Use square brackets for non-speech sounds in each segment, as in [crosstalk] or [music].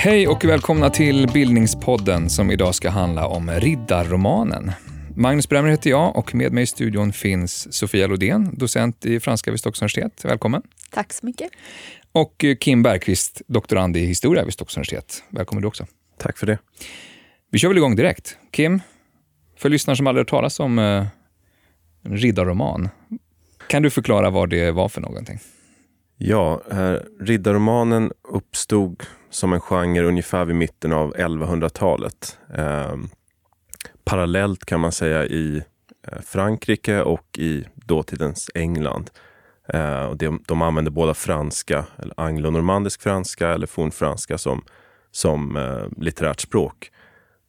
Hej och välkomna till Bildningspodden som idag ska handla om Riddarromanen. Magnus Bremmer heter jag och med mig i studion finns Sofia Lodén, docent i franska vid Stockholms universitet. Välkommen. Tack så mycket. Och Kim Bergqvist, doktorand i historia vid Stockholms universitet. Välkommen du också. Tack för det. Vi kör väl igång direkt. Kim, för lyssnare som aldrig hört talas om eh, en riddarroman, kan du förklara vad det var för någonting? Ja, eh, riddarromanen uppstod som en genre ungefär vid mitten av 1100-talet. Eh, parallellt kan man säga i eh, Frankrike och i dåtidens England. Eh, och de, de använde båda franska, eller anglonormandisk franska eller fornfranska som, som eh, litterärt språk.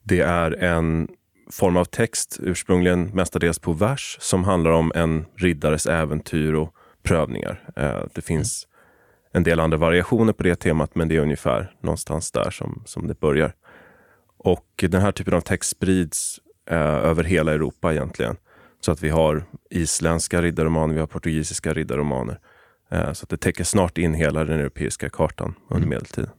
Det är en form av text, ursprungligen mestadels på vers, som handlar om en riddares äventyr och prövningar. Eh, det finns en del andra variationer på det temat, men det är ungefär någonstans där som, som det börjar. Och den här typen av text sprids eh, över hela Europa egentligen. Så att vi har isländska riddarromaner, vi har portugisiska riddarromaner. Eh, så att det täcker snart in hela den europeiska kartan under mm. medeltiden.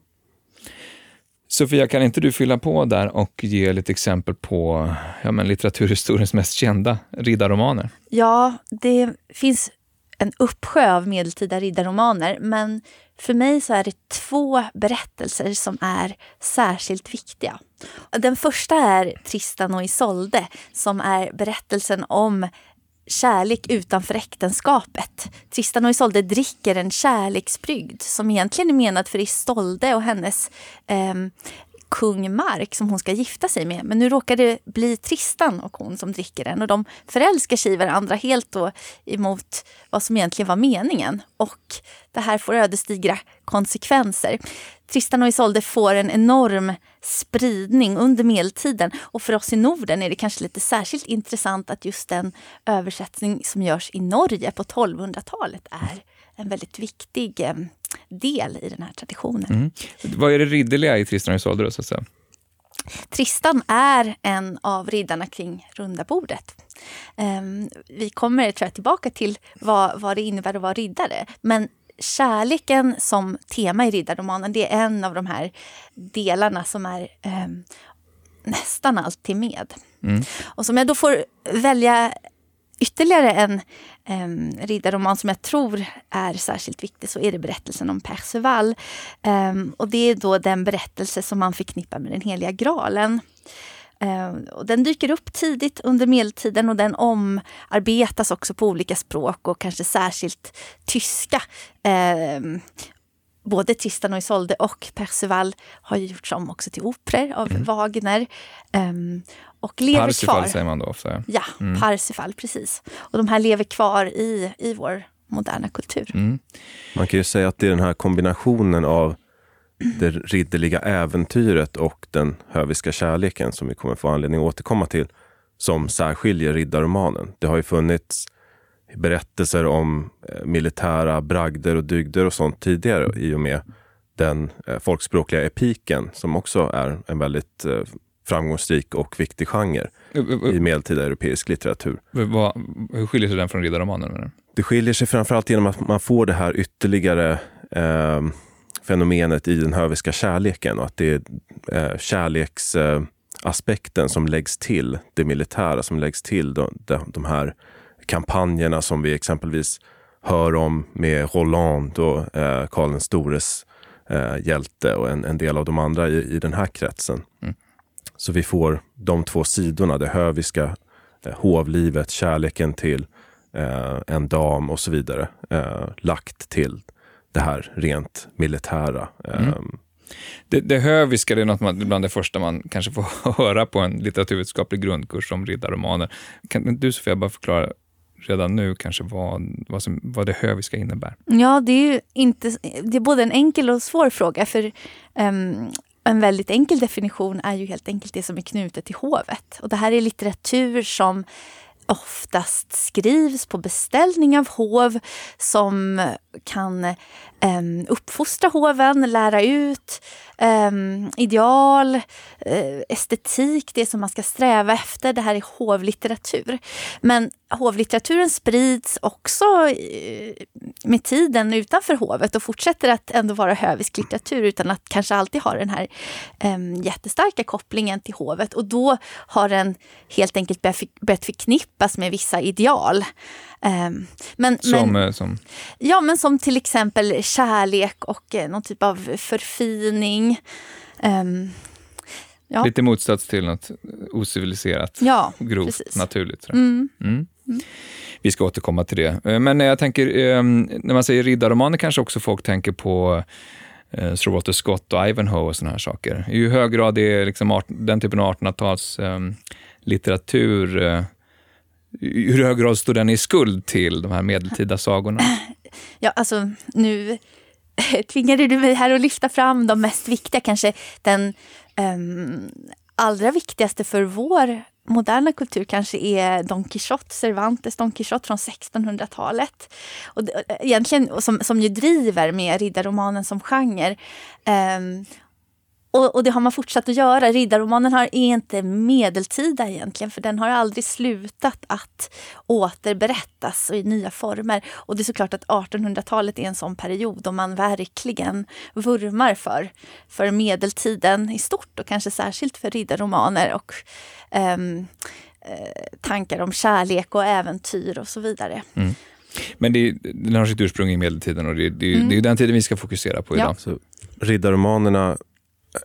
Sofia, kan inte du fylla på där och ge lite exempel på ja, men litteraturhistoriens mest kända riddarromaner? Ja, det finns en uppsjö av medeltida riddarromaner. Men för mig så är det två berättelser som är särskilt viktiga. Den första är Tristan och Isolde som är berättelsen om kärlek utanför äktenskapet. Tristan och Isolde dricker en kärleksbrygd som egentligen är menad för Isolde och hennes eh, kung Mark som hon ska gifta sig med. Men nu råkar det bli Tristan och hon som dricker den och de förälskar sig i varandra helt då emot vad som egentligen var meningen. Och det här får ödesdigra konsekvenser. Tristan och Isolde får en enorm spridning under medeltiden och för oss i Norden är det kanske lite särskilt intressant att just den översättning som görs i Norge på 1200-talet är en väldigt viktig eh, del i den här traditionen. Mm. Vad är det ridderliga i Tristan och Isolde? Så att säga? Tristan är en av riddarna kring runda bordet. Um, vi kommer tror jag, tillbaka till vad, vad det innebär att vara riddare. Men kärleken som tema i riddarromanen det är en av de här delarna som är um, nästan alltid med. Mm. Och som jag då får välja ytterligare en um, riddarroman som jag tror är särskilt viktig så är det berättelsen om Perceval. Um, och det är då den berättelse som man förknippar med den heliga graalen. Och den dyker upp tidigt under medeltiden och den omarbetas också på olika språk och kanske särskilt tyska. Uh, både Tristan och Isolde och Perceval har gjorts om också till operor av mm. Wagner. Um, och lever Parsifal kvar. säger man då ofta. Ja, mm. Parsifal, precis. Och de här lever kvar i, i vår moderna kultur. Mm. Man kan ju säga att det är den här kombinationen av det ridderliga äventyret och den höviska kärleken som vi kommer få anledning att återkomma till, som särskiljer riddarromanen. Det har ju funnits berättelser om eh, militära bragder och dygder och sånt tidigare i och med den eh, folkspråkliga epiken som också är en väldigt eh, framgångsrik och viktig genre i medeltida europeisk litteratur. hur skiljer sig den från riddarromanen? Det skiljer sig framförallt genom att man får det här ytterligare eh, fenomenet i den höviska kärleken och att det är eh, kärleksaspekten eh, som läggs till det militära, som läggs till de, de, de här kampanjerna som vi exempelvis hör om med Roland och eh, Karl den stores eh, hjälte och en, en, del av de andra i, i den här kretsen. Mm. Så vi får de två sidorna, det höviska eh, hovlivet, kärleken till eh, en dam och så vidare, eh, lagt till det här rent militära. Mm. Ehm, det, det höviska det är något man, bland det första man kanske får [laughs] höra på en litteraturvetenskaplig grundkurs om riddarromaner. Kan du Sofia bara förklara redan nu kanske vad, vad, som, vad det höviska innebär? Ja, det är ju inte, det är både en enkel och svår fråga. För um, en väldigt enkel definition är ju helt enkelt det som är knutet till hovet. Och det här är litteratur som oftast skrivs på beställning av hov som kan eh, uppfostra hoven, lära ut eh, ideal, eh, estetik, det som man ska sträva efter. Det här är hovlitteratur. Men hovlitteraturen sprids också eh, med tiden utanför hovet och fortsätter att ändå vara hövisk litteratur utan att kanske alltid ha den här um, jättestarka kopplingen till hovet. Och då har den helt enkelt börjat förknippas med vissa ideal. Um, men, som, men, eh, som? Ja, men som till exempel kärlek och eh, någon typ av förfining. Um, ja. Lite motsats till något ociviliserat, ja, grovt, precis. naturligt. Mm. Mm. Mm. Vi ska återkomma till det. Eh, men jag tänker, ehm, när man säger riddarromaner kanske också folk tänker på Sir Walter Scott och Ivanhoe och sådana här saker. I hur hög grad är liksom den typen av 1800-tals ehm, litteratur, eh, i hur hög grad står den i skuld till de här medeltida sagorna? Ja, alltså nu [laughs] tvingade du mig här att lyfta fram de mest viktiga, kanske den um, allra viktigaste för vår moderna kultur kanske är Don Quijote, Cervantes Don Quijote från 1600-talet. Och egentligen, som, som ju driver med riddarromanen som genre. Um, och, och, det har man fortsatt att göra. Riddarromanen har, är inte medeltida egentligen för den har aldrig slutat att återberättas i nya former. Och det är såklart att 1800-talet är en sån period då man verkligen vurmar för, för medeltiden i stort och kanske särskilt för riddarromaner och um, tankar om kärlek och äventyr och så vidare. Mm. Men det, den har sitt ursprung i medeltiden och det, det, mm. det är den tiden vi ska fokusera på idag. Ja. Så, riddarromanerna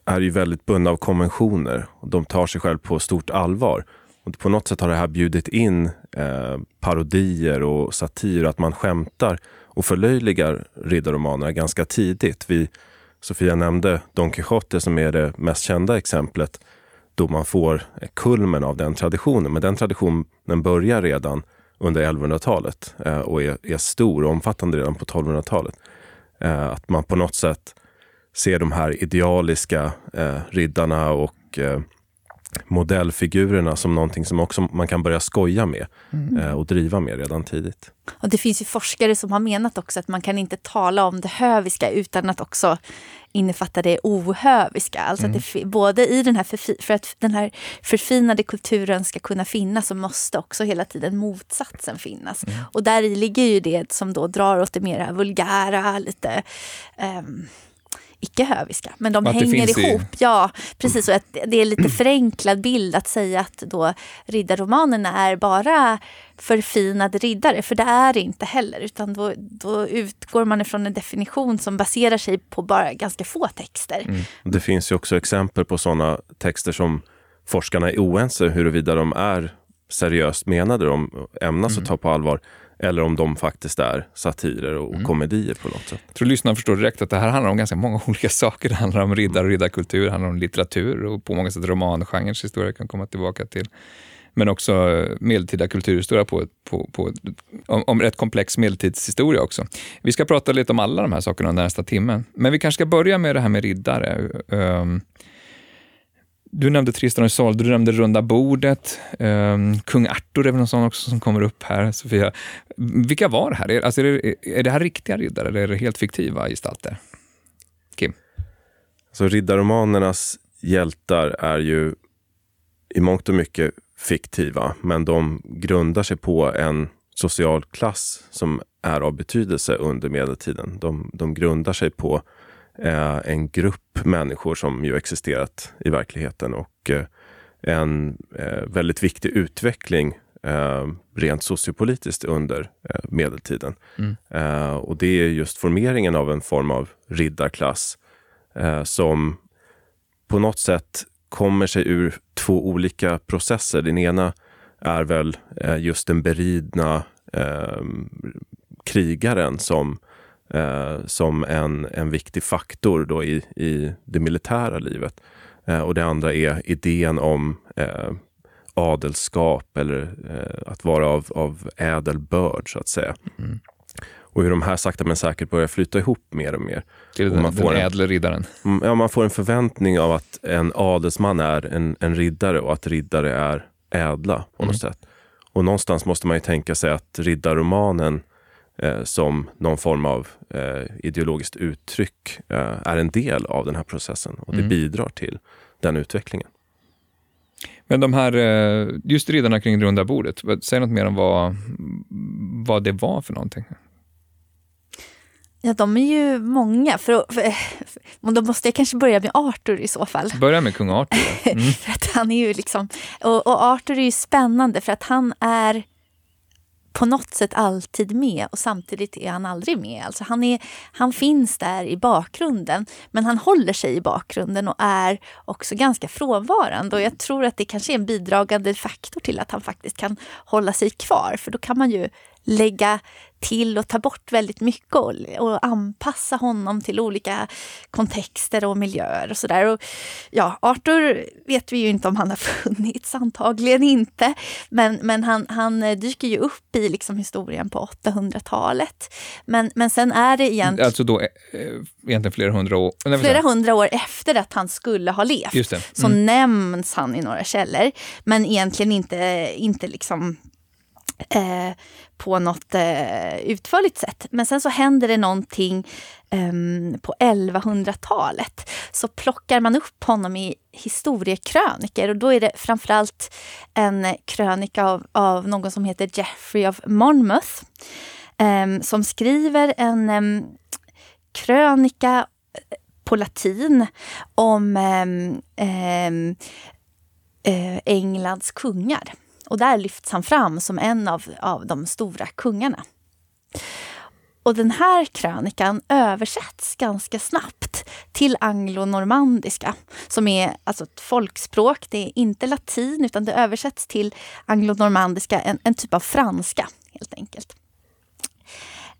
är ju väldigt bundna av konventioner. Och de tar sig själv på stort allvar. Och på något sätt har det här bjudit in eh, parodier och satir, att man skämtar och förlöjligar riddarromanerna ganska tidigt. Vi, Sofia nämnde Don Quijote som är det mest kända exemplet då man får kulmen av den traditionen. Men den traditionen börjar redan under 1100-talet eh, och är, är, stor och omfattande redan på 1200-talet. Eh, att man på något sätt ser de här idealiska eh, riddarna och eh, modellfigurerna som någonting som också man kan börja skoja med mm. eh, och driva med redan tidigt. Och Det finns ju forskare som har menat också att man kan inte tala om det höviska utan att också innefatta det ohöviska. Alltså mm. att det, både i den här, för att den här förfinade kulturen ska kunna finnas så måste också hela tiden motsatsen finnas. Mm. Och där ligger ju det som då drar åt det mera vulgära, lite um, icke-höviska. Men de hänger ihop. I... Ja, precis. Så att det är lite förenklad bild att säga att då riddarromanerna är bara förfinade riddare. För det är det inte heller. Utan då, då utgår man ifrån en definition som baserar sig på bara ganska få texter. Mm. Det finns ju också exempel på sådana texter som forskarna är oense huruvida de är seriöst menade, de ämnas mm. att ta på allvar eller om de faktiskt är satirer och mm. komedier på något sätt. Jag tror lyssnarna förstår direkt att det här handlar om ganska många [laughs] olika saker. Det handlar om riddar och riddarkultur, det handlar om litteratur och på många sätt romangenrens historia kan komma tillbaka till. Men också medeltida kulturhistoria på, på, på, om, om rätt komplex medeltidshistoria också. Vi ska prata lite om alla de här sakerna under nästa timme. Men vi kanske ska börja med det här med riddare. Um, du nämnde Tristan och Isolde, du nämnde Runda bordet. Um, Kung Arthur är väl någon sån också som kommer upp här, Sofia. Vilka var det här? Är, alltså är, det, är det här riktiga riddare eller är det helt fiktiva gestalter? Kim? Så riddarromanernas hjältar är ju i mångt och mycket fiktiva, men de grundar sig på en social klass som är av betydelse under medeltiden. De, de grundar sig på eh, en grupp människor som ju existerat i verkligheten och eh, en eh, väldigt viktig utveckling eh, rent sociopolitiskt under eh, medeltiden. Mm. Eh, och det är just formeringen av en form av riddarklass som på något sätt kommer sig ur två olika processer. Den ena är väl just den beridna krigaren som eh, som en, en viktig faktor då i, i det militära livet. Eh, och det andra är idén om eh, adelskap eller eh, att vara av, av ädel börd, så att säga. Mm. Och hur de här sakta men säkert börjar flyta ihop mer och mer. Till den, man får den ädle riddaren? En, ja, man får en förväntning av att en adelsman är en, en riddare och att riddare är ädla på något mm. sätt. och någonstans måste man ju tänka sig att riddarromanen eh, som någon form av eh, ideologiskt uttryck eh, är en del av den här processen och det Mm. bidrar till den utvecklingen. Men de här, eh, just riddarna kring runda bordet, säg något mer om vad, vad det var för någonting. Ja, de är ju många. För, att- för, för, då måste jag kanske börja med Arthur i så fall. Börja med kung Arthur. [laughs] Mm. För att han är ju liksom, och, och Arthur är ju spännande för att han är på något sätt alltid med och samtidigt är han aldrig med. Alltså han, är, han finns där i bakgrunden men han håller sig i bakgrunden och är också ganska frånvarande. Och jag tror att det kanske är en bidragande faktor till att han faktiskt kan hålla sig kvar. För då kan man ju lägga till och ta bort väldigt mycket och, och anpassa honom till olika kontexter och miljöer och sådär. Ja, Arthur vet vi ju inte om han har [laughs] funnits, antagligen inte. Men, men han, han dyker ju upp i liksom historien på 800-talet. Men, men sen är det egentligen Alltså då eh, egentligen flera hundra år. Nej, flera hundra år efter att han skulle ha levt. Det. Så Mm. nämns han i några källor. Men egentligen inte, inte liksom eh, på något eh, utförligt sätt. Men sen så händer det någonting eh, på 1100-talet. Så plockar man upp honom i historiekröniker och då är det framförallt en krönika av, av någon som heter Jeffrey of Monmouth. Ehm, som skriver en ehm, krönika eh, på latin om ehm, eh, Englands kungar. Och där lyfts han fram som en av, av de stora kungarna. Och den här krönikan översätts ganska snabbt till anglonormandiska som är alltså ett folkspråk. Det är inte latin utan det översätts till anglonormandiska, en, en typ av franska helt enkelt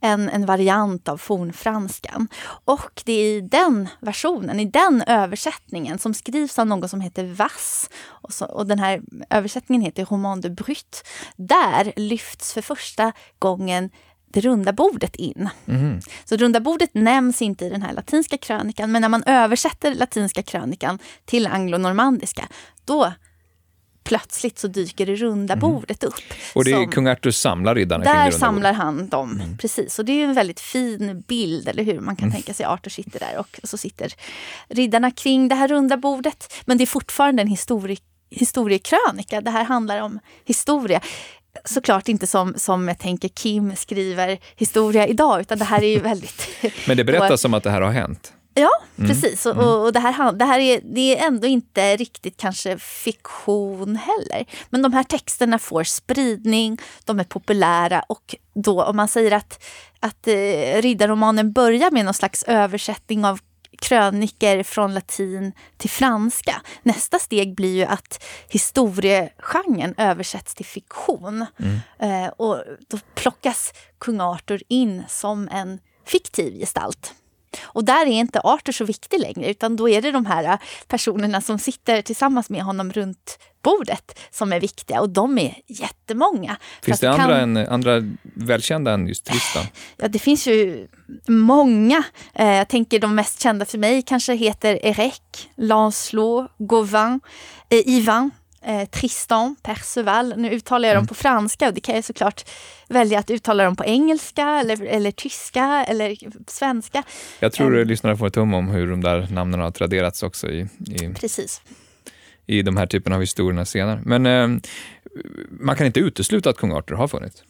en, en variant av fornfranskan. Och det är i den versionen, i den översättningen som skrivs av någon som heter Vass och, så, och den här översättningen heter Roman de Brut. Där lyfts för första gången det runda bordet in. Mhm. Så runda bordet nämns inte i den här latinska krönikan men när man översätter latinska krönikan till anglonormandiska då plötsligt så dyker det runda bordet upp. Och det är som- kung Arthur samlar riddarna kring det där runda samlar han dem, precis. Och det är en väldigt fin bild, eller hur? Man kan tänka sig Arthur sitter där och så sitter riddarna kring det här runda bordet. Men det är fortfarande en histori historiekrönika. Det här handlar om historia. Såklart inte som, som jag tänker Kim skriver historia idag, utan det här är ju väldigt... [laughs] Men det berättas [laughs] som att det här har hänt. Ja, precis. Och, och, och det här, det här är, det är ändå inte riktigt kanske fiktion heller. Men de här texterna får spridning, de är populära och då om man säger att, att eh, riddarromanen börjar med någon slags översättning av kröniker från latin till franska. Nästa steg blir ju att historiegenren översätts till fiktion. Eh, och då plockas kung Arthur in som en fiktiv gestalt. Och där är inte Arthur så viktig längre utan då är det de här personerna som sitter tillsammans med honom runt bordet som är viktiga och de är jättemånga. Finns det andra, kan- än, andra välkända än just Tristan? [laughs] Ja, det finns ju många. Eh, jag tänker de mest kända för mig kanske heter Erec, Lancelot, Gauvin, eh, Ivan, eh, Tristan, Perceval. Nu uttalar jag dem på franska och det kan jag såklart välja att uttala dem på engelska eller, eller tyska eller svenska. Jag tror Mm. lyssnarna får ett hum om hur de där namnen har traderats också i, i, Precis. i de här typerna av historierna senare. Men eh, man kan inte utesluta att kung Arthur har funnits.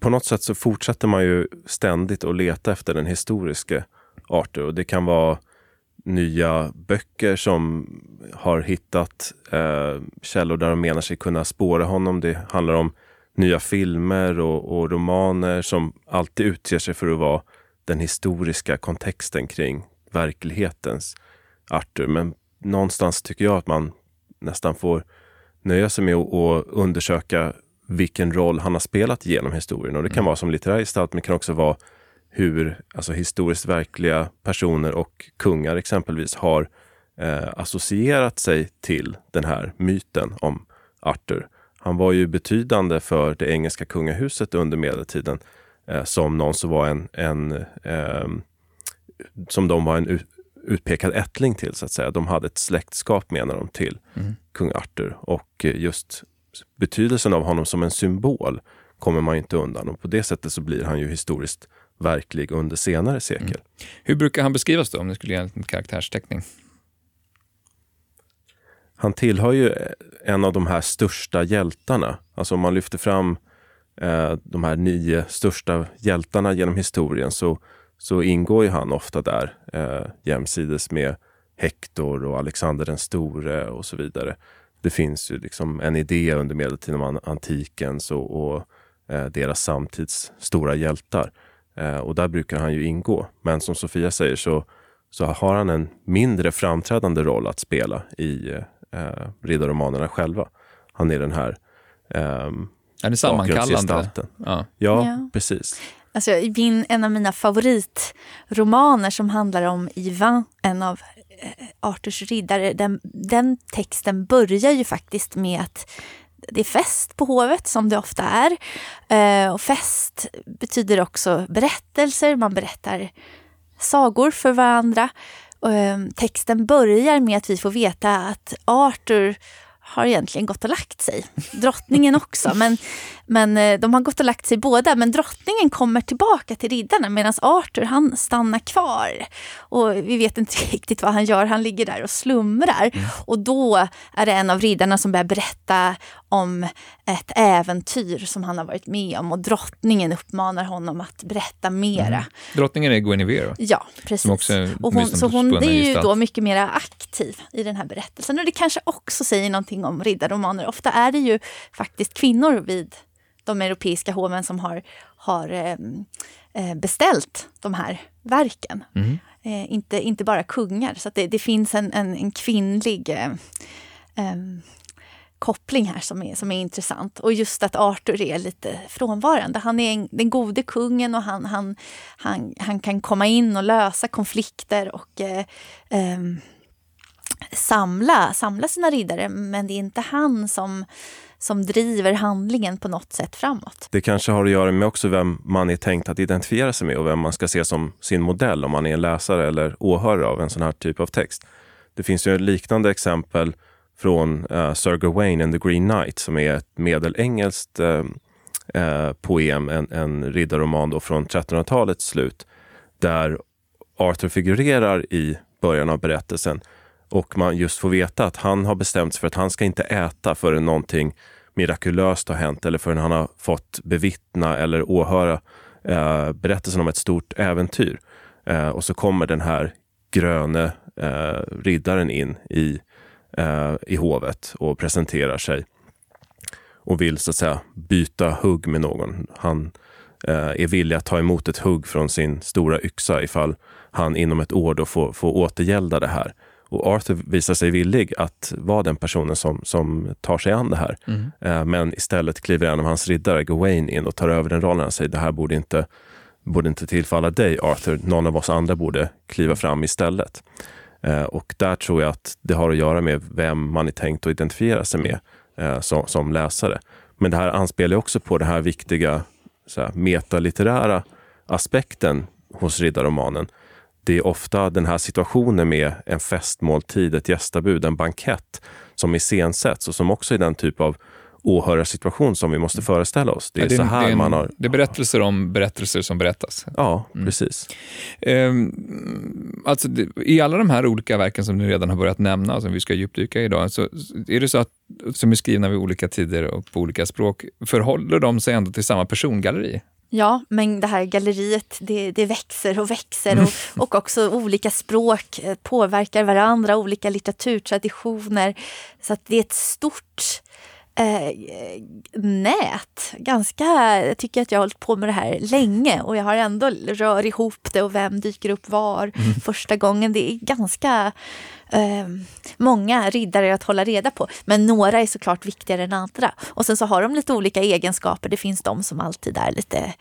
På något sätt så fortsätter man ju ständigt att leta efter den historiska Arthur. Och det kan vara nya böcker som har hittat eh, källor där de menar sig kunna spåra honom. Det handlar om nya filmer och, och romaner som alltid utger sig för att vara den historiska kontexten kring verklighetens Arthur. Men någonstans tycker jag att man nästan får nöja sig med att undersöka vilken roll han har spelat genom historien. Och det kan vara som litterär gestalt, men det kan också vara hur alltså, historiskt verkliga personer och kungar exempelvis har eh, associerat sig till den här myten om Arthur. Han var ju betydande för det engelska kungahuset under medeltiden eh, som någon som var en, en ehm, som de var en ut, utpekad ättling till så att säga. De hade ett släktskap menar de till kung Arthur och eh, just betydelsen av honom som en symbol kommer man inte undan. Och på det sättet så blir han ju historiskt verklig under senare sekel. Mm. Hur brukar han beskrivas då, om du skulle ge en karaktärsteckning? Han tillhör ju en av de här största hjältarna. Alltså om man lyfter fram eh, de här nio största hjältarna genom historien så, så ingår ju han ofta där eh, jämsides med Hector och Alexander den store och så vidare. Det finns ju liksom en idé under medeltiden om antikens och, och eh, deras samtids stora hjältar. Eh, och där brukar han ju ingå. Men som Sofia säger så, så har han en mindre framträdande roll att spela i eh, riddarromanerna själva. Han är den här eh, är det sammankallande? Ja. Ja, ja, precis. Alltså, min, en av mina favoritromaner som handlar om Ivan, en av eh, Arthurs riddare, den, den texten börjar ju faktiskt med att det är fest på hovet som det ofta är. Eh, och fest betyder också berättelser, man berättar sagor för varandra. Eh, texten börjar med att vi får veta att Arthur har egentligen gått och lagt sig. Drottningen också, men, men eh, de har gått och lagt sig båda. Men drottningen kommer tillbaka till riddarna medan Arthur han stannar kvar. Och vi vet inte [laughs] riktigt vad han gör, han ligger där och slumrar. Mm. Och då är det en av riddarna som börjar berätta om ett äventyr som han har varit med om och drottningen uppmanar honom att berätta mera. Mm. Drottningen är Guinevere? Ja, precis. och hon, så hon är ju då mycket mer aktiv i den här berättelsen. Och det kanske också säger någonting om riddarromaner. Ofta är det ju faktiskt kvinnor vid de europeiska hoven som har, har ehm, eh, beställt de här verken. Mm. Eh, inte, inte bara kungar. Så det, det, finns en, en, en kvinnlig eh, ehm, koppling här som är, som är intressant. Och just att Arthur är lite frånvarande. Han är en, den gode kungen och han, han, han, han kan komma in och lösa konflikter och eh, eh, samla, samla sina riddare. Men det är inte han som, som driver handlingen på något sätt framåt. Det kanske har att göra med också vem man är tänkt att identifiera sig med och vem man ska se som sin modell om man är en läsare eller åhörare av en sån här typ av text. Det finns ju liknande exempel från uh, Sir Gawain and the Green Knight som är ett medelengelskt uh, uh, poem, en, en riddarroman då från 1300-talets slut, där Arthur figurerar i början av berättelsen och man just får veta att han har bestämt sig för att han ska inte äta förrän någonting mirakulöst har hänt eller förrän han har fått bevittna eller åhöra eh, berättelsen om ett stort äventyr. Eh, och så kommer den här gröne eh, riddaren in i eh, i hovet och presenterar sig och vill så att säga byta hugg med någon. Han eh, är villig att ta emot ett hugg från sin stora yxa ifall han inom ett år då får, får återgälda det här. Och Arthur visar sig villig att vara den personen som, som tar sig an det här. Mm. Eh, men istället kliver en av hans riddare, Gawain, in och tar över den rollen. Han säger det här borde inte, borde inte tillfalla dig Arthur. Någon av oss andra borde kliva fram istället. Eh, och där tror jag att det har att göra med vem man är tänkt att identifiera sig med eh, som, som läsare. Men det här anspelar också på den här viktiga så här, metalitterära aspekten hos riddarromanen. Det är ofta den här situationen med en festmåltid, ett gästabud, en bankett som iscensätts och som också är den typ av åhörarsituation som vi måste föreställa oss. Det är, ja, det, så här är en, man har... Det är berättelser om berättelser som berättas. Ja, mm. precis. Um, alltså, I alla de här olika verken som ni redan har börjat nämna, som vi ska djupdyka i idag, så är det så att, som är skrivna vid olika tider och på olika språk, förhåller de sig ändå till samma persongalleri? Ja, men det här galleriet det, det växer och växer och, [laughs] och också olika språk eh, påverkar varandra, olika litteraturtraditioner. Så att det är ett stort eh, nät. Ganska, jag tycker att jag har hållit på med det här länge och jag har ändå rör ihop det och vem dyker upp var mm. första gången. Det är ganska eh, många riddare att hålla reda på. Men några är såklart viktigare än andra. Och sen så har de lite olika egenskaper. Det finns de som alltid är lite,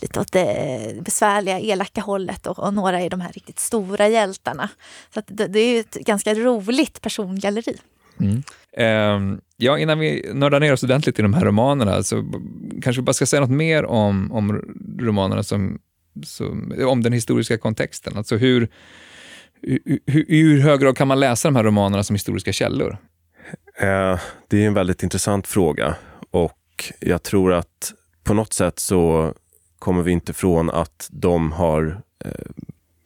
lite åt det besvärliga, elaka hållet och, och några är de här riktigt stora hjältarna. Så det, det är ett ganska roligt persongalleri. Mm. Um, ja, innan vi nördar ner oss ordentligt i de här romanerna, så kanske vi bara ska säga något mer om, om romanerna som, som, om den historiska kontexten. Alltså hur, hur, hur, hur hög grad kan man läsa de här romanerna som historiska källor? Eh, det är en väldigt intressant fråga och jag tror att på något sätt så kommer vi inte ifrån att de har eh,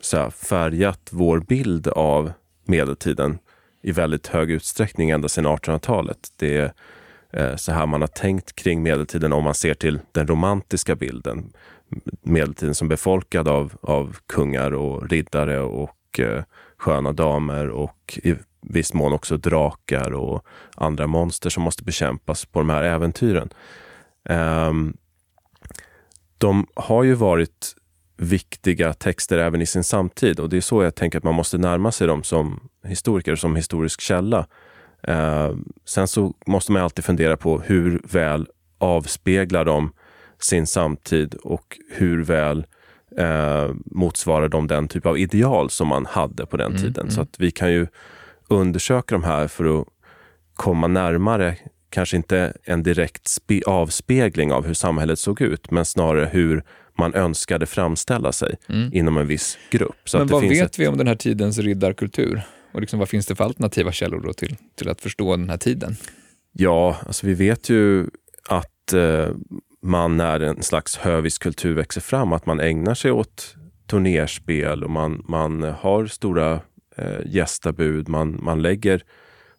så färgat vår bild av medeltiden i väldigt hög utsträckning ända sedan 1800-talet. Det är eh, så här man har tänkt kring medeltiden om man ser till den romantiska bilden. Medeltiden som befolkad av, av kungar och riddare och eh, sköna damer och i viss mån också drakar och andra monster som måste bekämpas på de här äventyren. Um, de har ju varit viktiga texter även i sin samtid och det är så jag tänker att man måste närma sig dem som historiker, som historisk källa. Eh, sen så måste man alltid fundera på hur väl avspeglar de sin samtid och hur väl eh, motsvarar de den typ av ideal som man hade på den mm, tiden. Mm. Så att vi kan ju undersöka de här för att komma närmare, kanske inte en direkt avspegling av hur samhället såg ut, men snarare hur man önskade framställa sig mm. inom en viss grupp. Så Men vad vet ett... vi om den här tidens riddarkultur? Och liksom, vad finns det för alternativa källor till, till att förstå den här tiden? Ja, alltså vi vet ju att eh, man när en slags hövisk kultur växer fram, att man ägnar sig åt turnerspel och man, man har stora eh, gästabud. Man, man lägger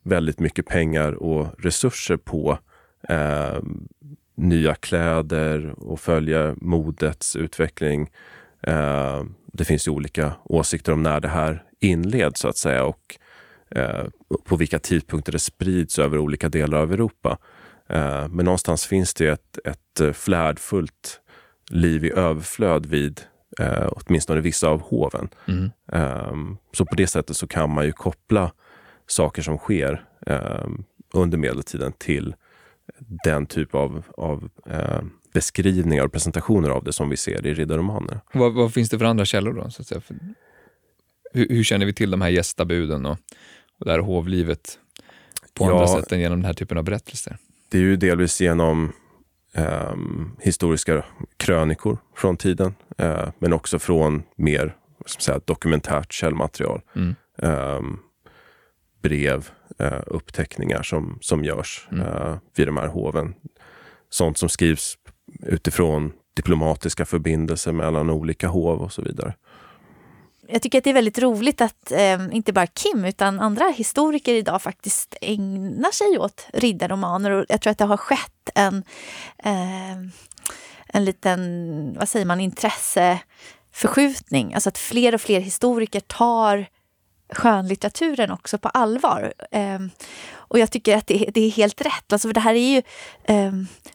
väldigt mycket pengar och resurser på eh, nya kläder och följa modets utveckling. Eh, det finns ju olika åsikter om när det här inleds så att säga och eh, på vilka tidpunkter det sprids över olika delar av Europa. Eh, men någonstans finns det ett, ett flärdfullt liv i överflöd vid eh, åtminstone vissa av hoven. Mm. Um, så på det sättet så kan man ju koppla saker som sker um, under medeltiden till den typ av, av eh, beskrivningar och presentationer av det som vi ser i riddarromaner. Vad, vad, finns det för andra källor då? Så att säga? Hur, hur känner vi till de här gästabuden och, och det här hovlivet på ja, andra sätt än genom den här typen av berättelser? Det är ju delvis genom eh, historiska krönikor från tiden, eh, men också från mer säga, dokumentärt källmaterial. Mm. Brev, eh, uppteckningar som, som görs mm. eh, vid de här hoven. Sånt som skrivs utifrån diplomatiska förbindelser mellan olika hov och så vidare. Jag tycker att det är väldigt roligt att eh, inte bara Kim utan andra historiker idag faktiskt ägnar sig åt riddarromaner. Och jag tror att det har skett en, eh, en liten, vad säger man, intresseförskjutning. Alltså att fler och fler historiker tar skönlitteraturen också på allvar. Eh, och jag tycker att det, det, är helt rätt. Alltså för det här är ju eh,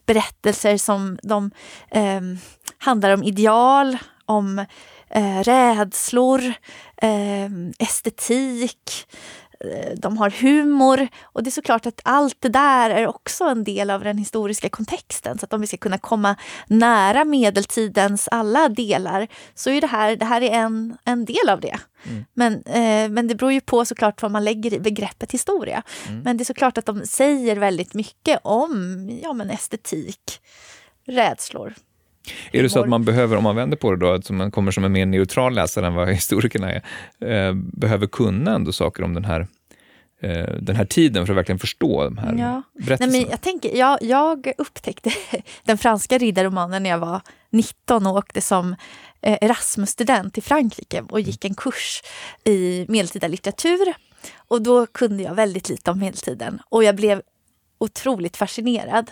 berättelser som de eh, handlar om ideal, om eh, rädslor, ehm, estetik, de har humor och det är såklart att allt det där är också en del av den historiska kontexten. Så att om vi ska kunna komma nära medeltidens alla delar så är det här, det här är en, en del av det. Mm. Men, eh, men det beror ju på såklart vad man lägger i begreppet historia. Mm. Men det är såklart att de säger väldigt mycket om ja, men estetik, rädslor, är det så att man behöver, om man vänder på det då, att man kommer som en mer neutral läsare än vad [laughs] historikerna är, eh, behöver kunna ändå saker om den här eh, den här tiden för att verkligen förstå de här ja. berättelserna? Nej, men jag, tänker, jag, jag upptäckte [laughs] den franska riddarromanen när jag var 19 och åkte som eh, Erasmus-student i Frankrike och gick en kurs i medeltida litteratur. Och då kunde jag väldigt lite om medeltiden och jag blev otroligt fascinerad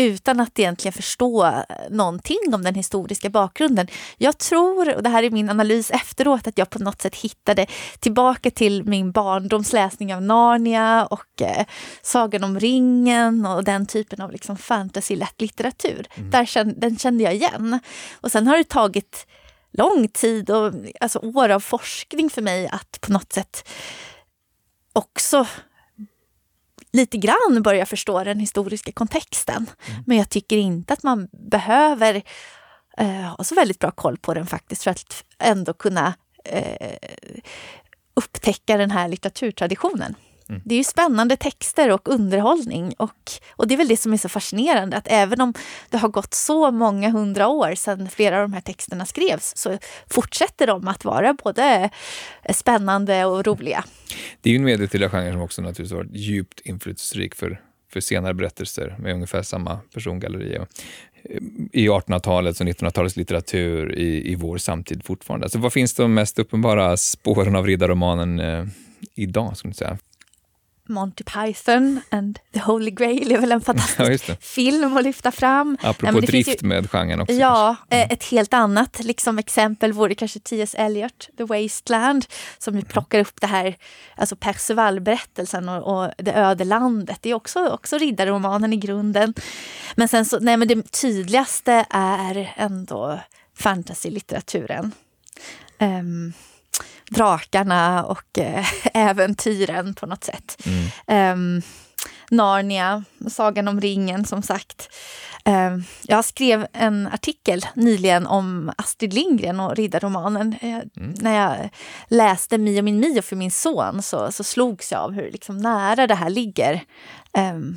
utan att egentligen förstå någonting om den historiska bakgrunden. Jag tror, och det här är min analys efteråt, att jag på något sätt hittade tillbaka till min barndomsläsning av Narnia och eh, Sagan om ringen och den typen av liksom fantasy-lätt litteratur. Mm. Där, den kände jag igen. Och sen har det tagit lång tid och alltså år av forskning för mig att på något sätt också lite grann börja förstå den historiska kontexten. Mm. Men jag tycker inte att man behöver eh, ha så väldigt bra koll på den faktiskt för att ändå kunna eh, upptäcka den här litteraturtraditionen. Mm. Det är ju spännande texter och underhållning. Och, och det är väl det som är så fascinerande, att även om det har gått så många hundra år sedan flera av de här texterna skrevs, så fortsätter de att vara både spännande och roliga. Det är ju en medeltida genre som också naturligtvis varit djupt inflytelserik för för senare berättelser med ungefär samma persongalleri. I 1800-talets och 1900-talets litteratur i, i vår samtid fortfarande. Alltså, vad finns de mest uppenbara spåren av riddarromanen eh, idag? Skulle säga? Monty Python and the Holy Grail är väl en [laughs] fantastisk ja, film att lyfta fram. Apropå Nej, drift ju, med genren också. Ja, mm. ett helt annat liksom, exempel vore kanske T.S. Eliot, The Wasteland, som ju plockar upp det här, alltså Percival-berättelsen och, och, det öde landet. Det är också, också riddarromanen i grunden. Men sen så, nej men det tydligaste är ändå fantasy-litteraturen. Um, drakarna och äh, [laughs] äventyren på något sätt. Mm. Um, Narnia, Sagan om ringen som sagt. Um, jag skrev en artikel nyligen om Astrid Lindgren och riddarromanen. Mm. När jag läste Mio min Mio för min son så, så slogs jag av hur liksom nära det här ligger. Um,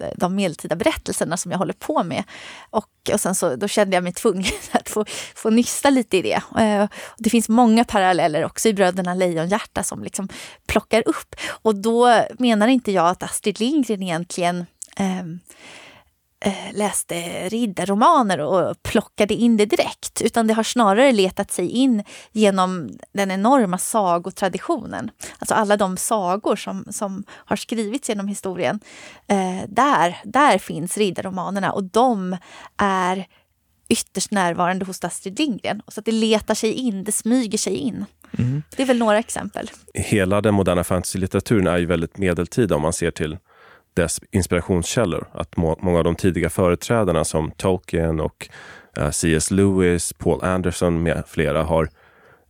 Eh, de medeltida berättelserna som jag håller på med. Och, och sen så, då kände jag mig tvungen [laughs] att få, få nysta lite i det. Eh, det finns många paralleller också i Bröderna Lejonhjärta som liksom plockar upp. Och då menar inte jag att Astrid Lindgren egentligen Eh, läste riddarromaner och plockade in det direkt. Utan det har snarare letat sig in genom den enorma sagotraditionen. Alltså alla de sagor som, som har skrivits genom historien. Eh, där, där finns riddarromanerna och de är ytterst närvarande hos Astrid Lindgren. Så att det letar sig in, det smyger sig in. Mm. Det är väl några exempel. Hela den moderna fantasy-litteraturen är ju väldigt medeltida om man ser till dess inspirationskällor. Att må många av de tidiga företrädarna som Tolkien och eh, C.S. Lewis, Paul Anderson med flera har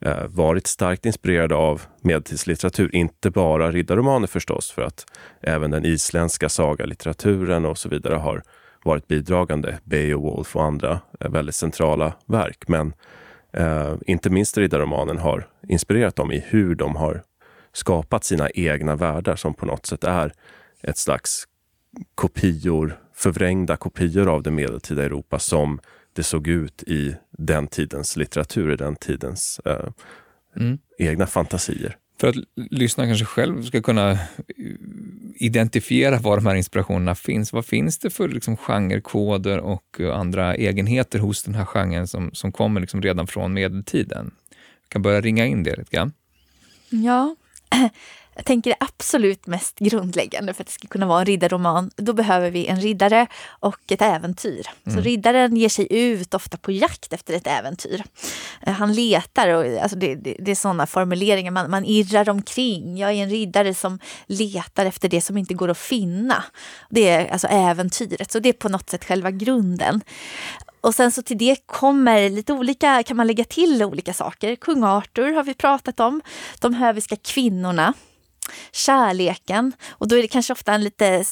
eh, varit starkt inspirerade av medeltidslitteratur. Inte bara riddarromaner förstås, för att även den isländska sagalitteraturen och så vidare har varit bidragande. Beowulf och andra eh, väldigt centrala verk. Men eh, inte minst riddarromanen har inspirerat dem i hur de har skapat sina egna världar som på något sätt är ett slags kopior, förvrängda kopior av det medeltida Europa som det såg ut i den tidens litteratur, i den tidens eh, mm. egna fantasier. För att lyssnaren kanske själv ska kunna identifiera var de här inspirationerna finns. Vad finns det för liksom, genrekoder och andra egenheter hos den här genren som, som kommer liksom redan från medeltiden? Jag kan börja ringa in det lite grann. Ja, [clears throat] jag tänker det absolut mest grundläggande för att det ska kunna vara en riddarroman, då behöver vi en riddare och ett äventyr. Mm. Så riddaren ger sig ut ofta på jakt efter ett äventyr. Eh, han letar, och, alltså det, det, det är sådana formuleringar, man, man irrar omkring. Jag är en riddare som letar efter det som inte går att finna. Det är alltså äventyret, så det är på något sätt själva grunden. Och sen så till det kommer lite olika, kan man lägga till olika saker. Kung Arthur har vi pratat om. De höviska kvinnorna kärleken. Och då är det kanske ofta en lite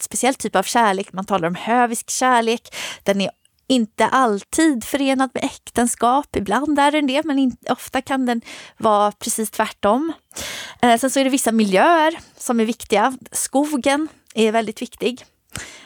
speciell typ av kärlek. Man talar om hövisk kärlek. Den är inte alltid förenad med äktenskap. Ibland är den det, men in, ofta kan den vara precis tvärtom. Eh, sen så är det vissa miljöer som är viktiga. Skogen är väldigt viktig.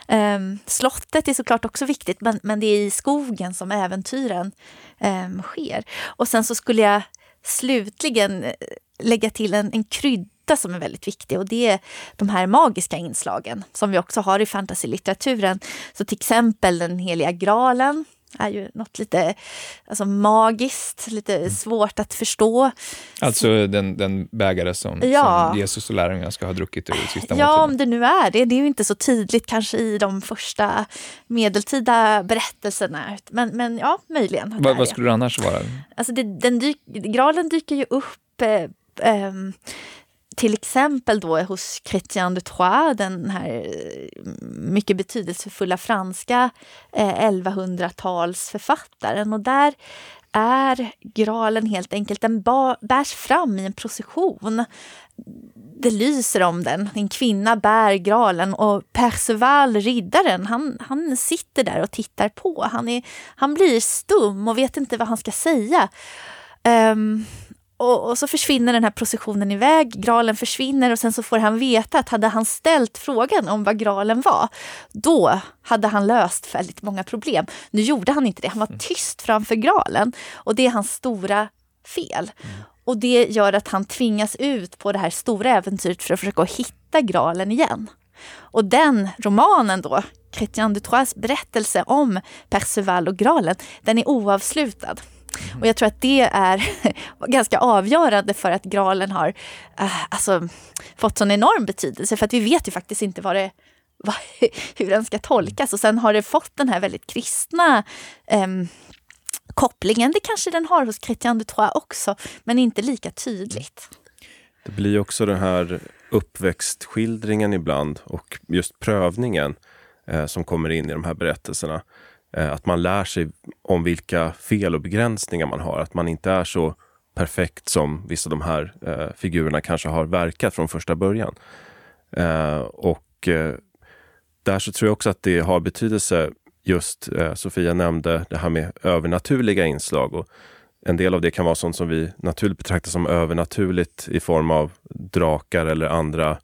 Eh, slottet är såklart också viktigt, men, men det är i skogen som äventyren eh, sker. Och sen så skulle jag slutligen eh, lägga till en, en krydda hitta som är väldigt viktig och det är de här magiska inslagen som vi också har i fantasylitteraturen. Så till exempel den heliga graalen är ju något lite alltså, magiskt, lite mm. svårt att förstå. Alltså den, den bägare som, ja. som Jesus och lärjungarna ska ha druckit ur sista Ja, måltiden. om det nu är det. Det är ju inte så tydligt kanske i de första medeltida berättelserna. Men, men ja, möjligen. Va, vad skulle det annars vara? Alltså det, den dyk, graalen dyker ju upp eh, eh, till exempel då hos Chrétien de Troyes, den här eh, mycket betydelsefulla franska eh, 1100-talsförfattaren. Och där är graalen helt enkelt, den bärs fram i en procession. Det lyser om den. En kvinna bär graalen och Perceval, riddaren, han, han sitter där och tittar på. Han, är, han blir stum och vet inte vad han ska säga. Um, och, och, så försvinner den här processionen iväg, graalen försvinner och sen så får han veta att hade han ställt frågan om vad graalen var, då hade han löst väldigt många problem. Nu gjorde han inte det, han var mm. tyst framför graalen och det är hans stora fel. Mm. Och det gör att han tvingas ut på det här stora äventyret för att försöka hitta graalen igen. Och den romanen då, Chrétien de Troyes berättelse om Perceval och graalen, den är oavslutad. Mm. Och jag tror att det är [laughs] ganska avgörande för att graalen har äh, alltså, fått sån enorm betydelse. För att vi vet ju faktiskt inte vad det, [laughs] vad, hur den ska tolkas. Och sen har det fått den här väldigt kristna ähm, kopplingen. Det kanske den har hos Christian de Troyes också, men inte lika tydligt. Det blir också den här uppväxtskildringen ibland och just prövningen eh, som kommer in i de här berättelserna. Eh, att man lär sig om vilka fel och begränsningar man har. Att man inte är så perfekt som vissa av de här eh, figurerna kanske har verkat från första början. Eh, och eh, där så tror jag också att det har betydelse just, eh, Sofia nämnde det här med övernaturliga inslag. Och en del av det kan vara sånt som vi naturligt betraktar som övernaturligt i form av drakar eller andra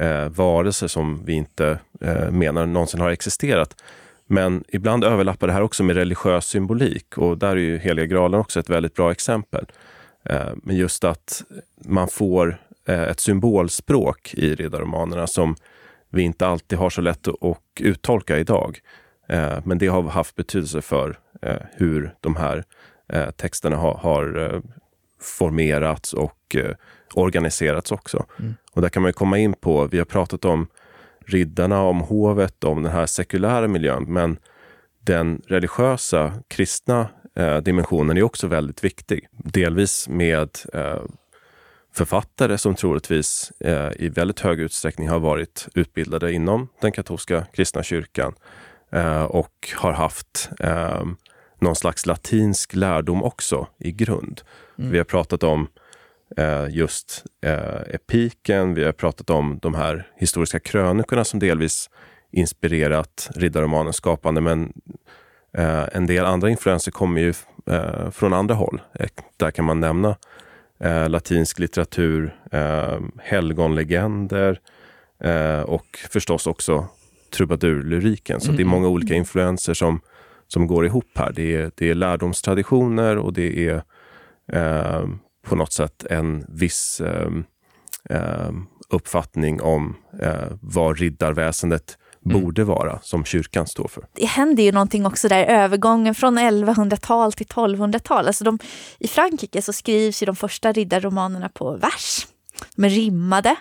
eh, varelser som vi inte eh, menar någonsin har existerat. Men ibland överlappar det här också med religiös symbolik och där är ju Heliga graalen också ett väldigt bra exempel. Eh, men just att man får eh, ett symbolspråk i riddarromanerna som vi inte alltid har så lätt att uttolka idag. Eh, men det har haft betydelse för hur de här texterna har formerats och organiserats också. Mm. Och där kan man komma in på, vi har pratat om riddarna, om hovet, om den här sekulära miljön. Men den religiösa, kristna eh, dimensionen är också väldigt viktig. Delvis med eh, författare som troligtvis eh, i väldigt hög utsträckning har varit utbildade inom den katolska kristna kyrkan eh, och har haft eh, någon slags latinsk lärdom också i grund. Mm. Vi har pratat om just eh, epiken. Vi har pratat om de här historiska krönikorna som delvis inspirerat riddarromanens skapande. Men eh, en del andra influenser kommer ju från andra håll. Där kan man nämna latinsk litteratur, helgonlegender och förstås också trubadurlyriken. Så mm. det är många olika influenser som, som går ihop här. Det är, det är lärdomstraditioner och det är eh, på något sätt en viss eh, eh, uppfattning om eh, vad riddarväsendet mm. borde vara, som kyrkan står för. Det händer ju någonting också där, övergången från 1100-tal till 1200-tal. Alltså de, I Frankrike så skrivs ju de första riddarromanerna på vers. De är rimmade.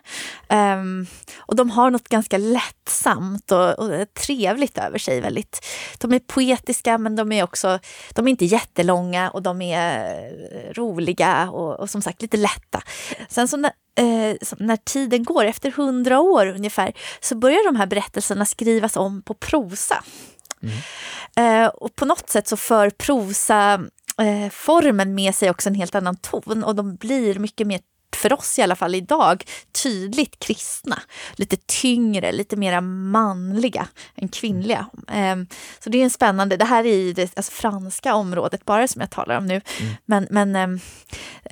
Um, och de har något ganska lättsamt och, och, trevligt över sig. Väldigt. De är poetiska men de är också de är inte jättelånga och de är roliga och, och som sagt lite lätta. Sen så när, eh, när tiden går, efter hundra år ungefär, så börjar de här berättelserna skrivas om på prosa. Mm. Eh, och på något sätt så för prosa eh, formen med sig också en helt annan ton och de blir mycket mer för oss i alla fall idag, tydligt kristna. Lite tyngre, lite mer manliga än kvinnliga. Um, så det är en spännande, det här är i det alltså, franska området bara som jag talar om nu. Mm. Men, men um,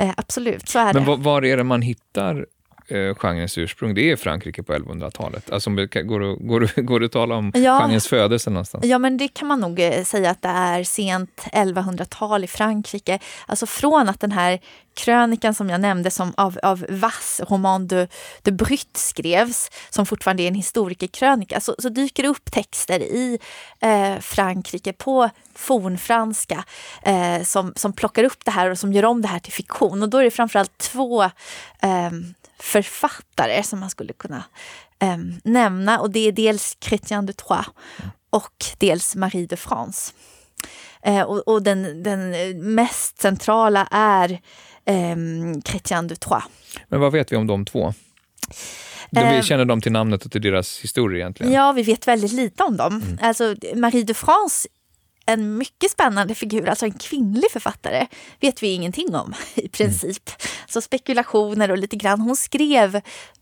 uh, absolut, så är men det. Men var är det man hittar eh, genrens ursprung, det är Frankrike på 1100-talet. Alltså, går, det, går, går det att tala om ja, genrens födelse någonstans? Ja, men det kan man nog eh, säga att det är sent 1100-tal i Frankrike. Alltså från att den här krönikan som jag nämnde som av, av Vass, Roman de, de Brut skrevs, som fortfarande är en historikerkrönika, så, så dyker det upp texter i eh, Frankrike på fornfranska eh, som, som plockar upp det här och som gör om det här till fiktion. Och då är det framförallt två eh, författare som man skulle kunna eh, nämna. Och det är dels Chrétien de Troyes och dels Marie de France. Eh, och, och den, den, mest centrala är eh, Chrétien de Troyes. Men vad vet vi om de två? vi ehm. känner dem till namnet och till deras historia egentligen? Ja, vi vet väldigt lite om dem. Mm. Alltså, Marie de France en mycket spännande figur, alltså en kvinnlig författare, vet vi ingenting om [laughs] i princip. Mm. Så spekulationer och lite grann. Hon skrev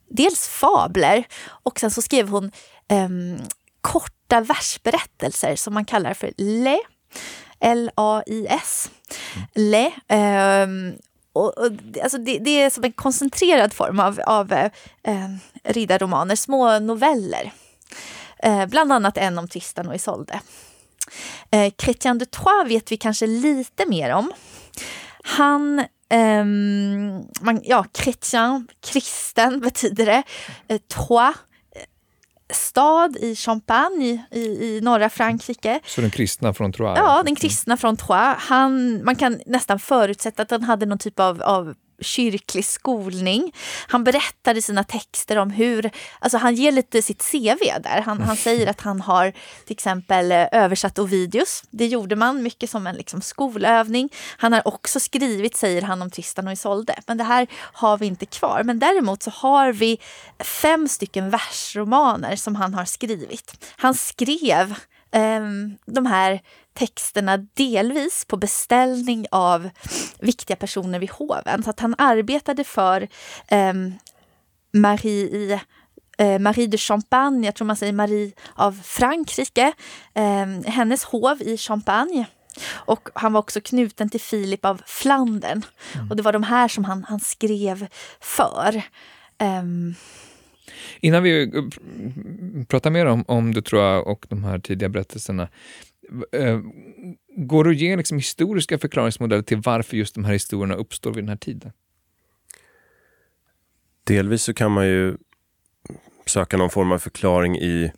dels fabler och sen så skrev hon um, korta versberättelser som man kallar för le. L-A-I-S. Mm. Le. Um, och, och, alltså det, det, är som en koncentrerad form av, av eh, riddarromaner, små noveller. Eh, bland annat en om Tristan och Isolde. Eh, Chrétien de Troyes vet vi kanske lite mer om. Han Um, man, ja, chrétien, kristen betyder det. Uh, Troyes, stad i Champagne i, i norra Frankrike. Så den kristna från Troyes? Ja, den kristna från Troyes. Han, man kan nästan förutsätta att han hade någon typ av, av kyrklig skolning. Han berättar i sina texter om hur, alltså han ger lite sitt CV där. Han, han säger att han har till exempel eh, översatt Ovidius. Det gjorde man mycket som en liksom skolövning. Han har också skrivit, säger han, om Tristan och Isolde. Men det här har vi inte kvar. Men däremot så har vi fem stycken versromaner som han har skrivit. Han skrev de här texterna delvis på beställning av viktiga personer vid hoven. Så att han arbetade för eh, Marie i eh, Marie de Champagne, jag tror man säger Marie av Frankrike, eh, hennes hov i Champagne. Och han var också knuten till Filip av Flandern. Mm. Och det var de här som han, han skrev för. Um, Innan vi pratar mer om, om du tror jag och de här tidiga berättelserna, eh, går det att ge liksom historiska förklaringsmodeller till varför just de här historierna uppstår vid den här tiden? Delvis så kan man ju söka någon form av förklaring i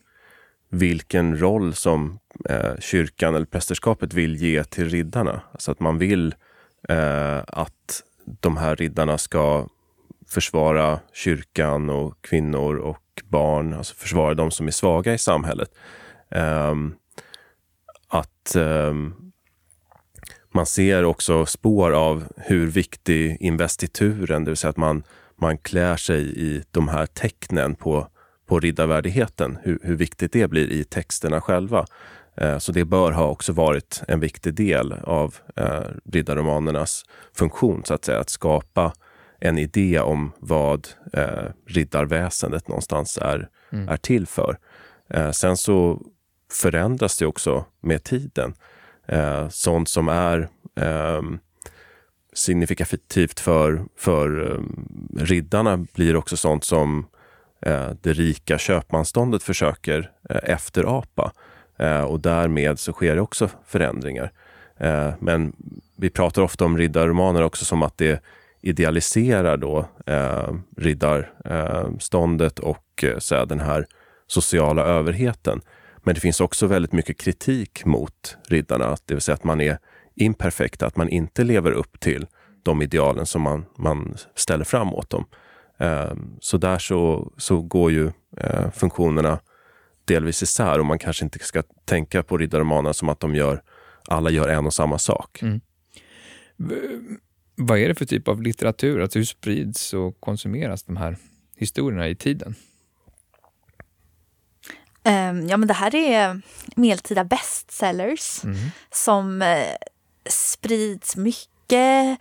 vilken roll som eh, kyrkan eller prästerskapet vill ge till riddarna. Alltså att man vill eh, att de här riddarna ska försvara kyrkan och kvinnor och barn, alltså försvara de som är svaga i samhället. Um, att um, man ser också spår av hur viktig investituren, det vill säga att man, man klär sig i de här tecknen på, på riddarvärdigheten, hur, hur viktigt det blir i texterna själva. Eh, så det bör ha också varit en viktig del av eh, riddarromanernas funktion, så att säga, att skapa en idé om vad eh, riddarväsendet någonstans är, mm. är till för. Eh, sen så förändras det också med tiden. Eh, sånt som är eh, signifikativt för, för eh, riddarna blir också sånt som eh, det rika köpmanståndet försöker eh, efterapa. Och därmed så sker det också förändringar. Men vi pratar ofta om riddarromaner också som att det idealiserar då eh, riddarståndet och eh, så den här sociala överheten. Men det finns också väldigt mycket kritik mot riddarna, det vill säga att man är imperfekta, att man inte lever upp till de idealen som man, man ställer fram åt dem. Eh, så där så, så går ju eh, funktionerna delvis isär och man kanske inte ska tänka på riddarromanerna som att de gör, alla gör en och samma sak. Mm. Vad är det för typ av litteratur? Alltså hur sprids och konsumeras de här historierna i tiden? Um, ja, men det här är medeltida bestsellers mm. som uh, sprids mycket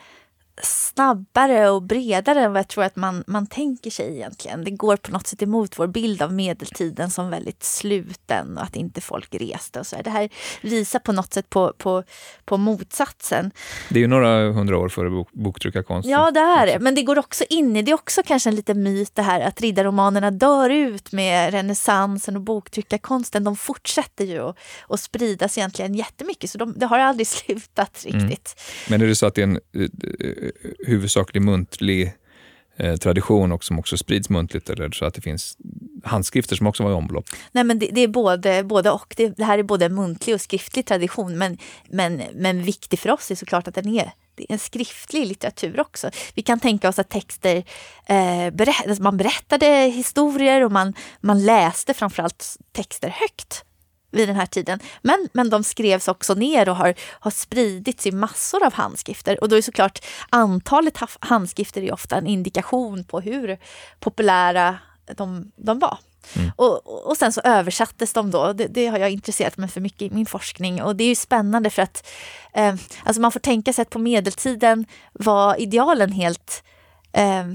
snabbare och bredare än vad jag tror att man, man tänker sig egentligen. Det går på något sätt emot vår bild av medeltiden som väldigt sluten och att inte folk reste och så. Det här visar på något sätt på, på, på motsatsen. Det är ju några hundra år före bok, boktryckarkonsten. Ja, det är det. Men det går också in i, det är också kanske en liten myt det här att riddarromanerna dör ut med renässansen och boktryckarkonsten. De fortsätter ju att, att spridas egentligen jättemycket så de, det har aldrig [laughs] slutat mm. riktigt. Mm. Men är det så att det är en eh, huvudsaklig muntlig eh, tradition och som också sprids muntligt eller så att det finns handskrifter som också var i omlopp? Nej, men det, det är både, både och. Det, det, här är både muntlig och skriftlig tradition men, men, men viktig för oss är såklart att den är det är en skriftlig litteratur också. Vi kan tänka oss att texter, eh, berä alltså man berättade historier och man, man läste framförallt texter högt vid den här tiden. Men, men de skrevs också ner och har, har spridits i massor av handskrifter. Och då är såklart antalet handskrifter är ofta en indikation på hur populära de, de var. Mm. Och, och sen så översattes de då. Det, det, har jag intresserat mig för mycket i min forskning. Och det är ju spännande för att eh, alltså man får tänka sig att på medeltiden var idealen helt eh,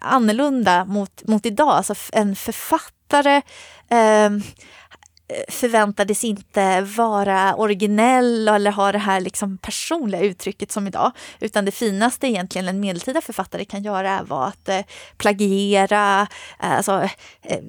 annorlunda mot, mot idag. Alltså en författare eh, förväntades inte vara originell eller ha det här liksom personliga uttrycket som idag. Utan det finaste egentligen en medeltida författare kan göra var att eh, plagiera, eh, alltså, eh,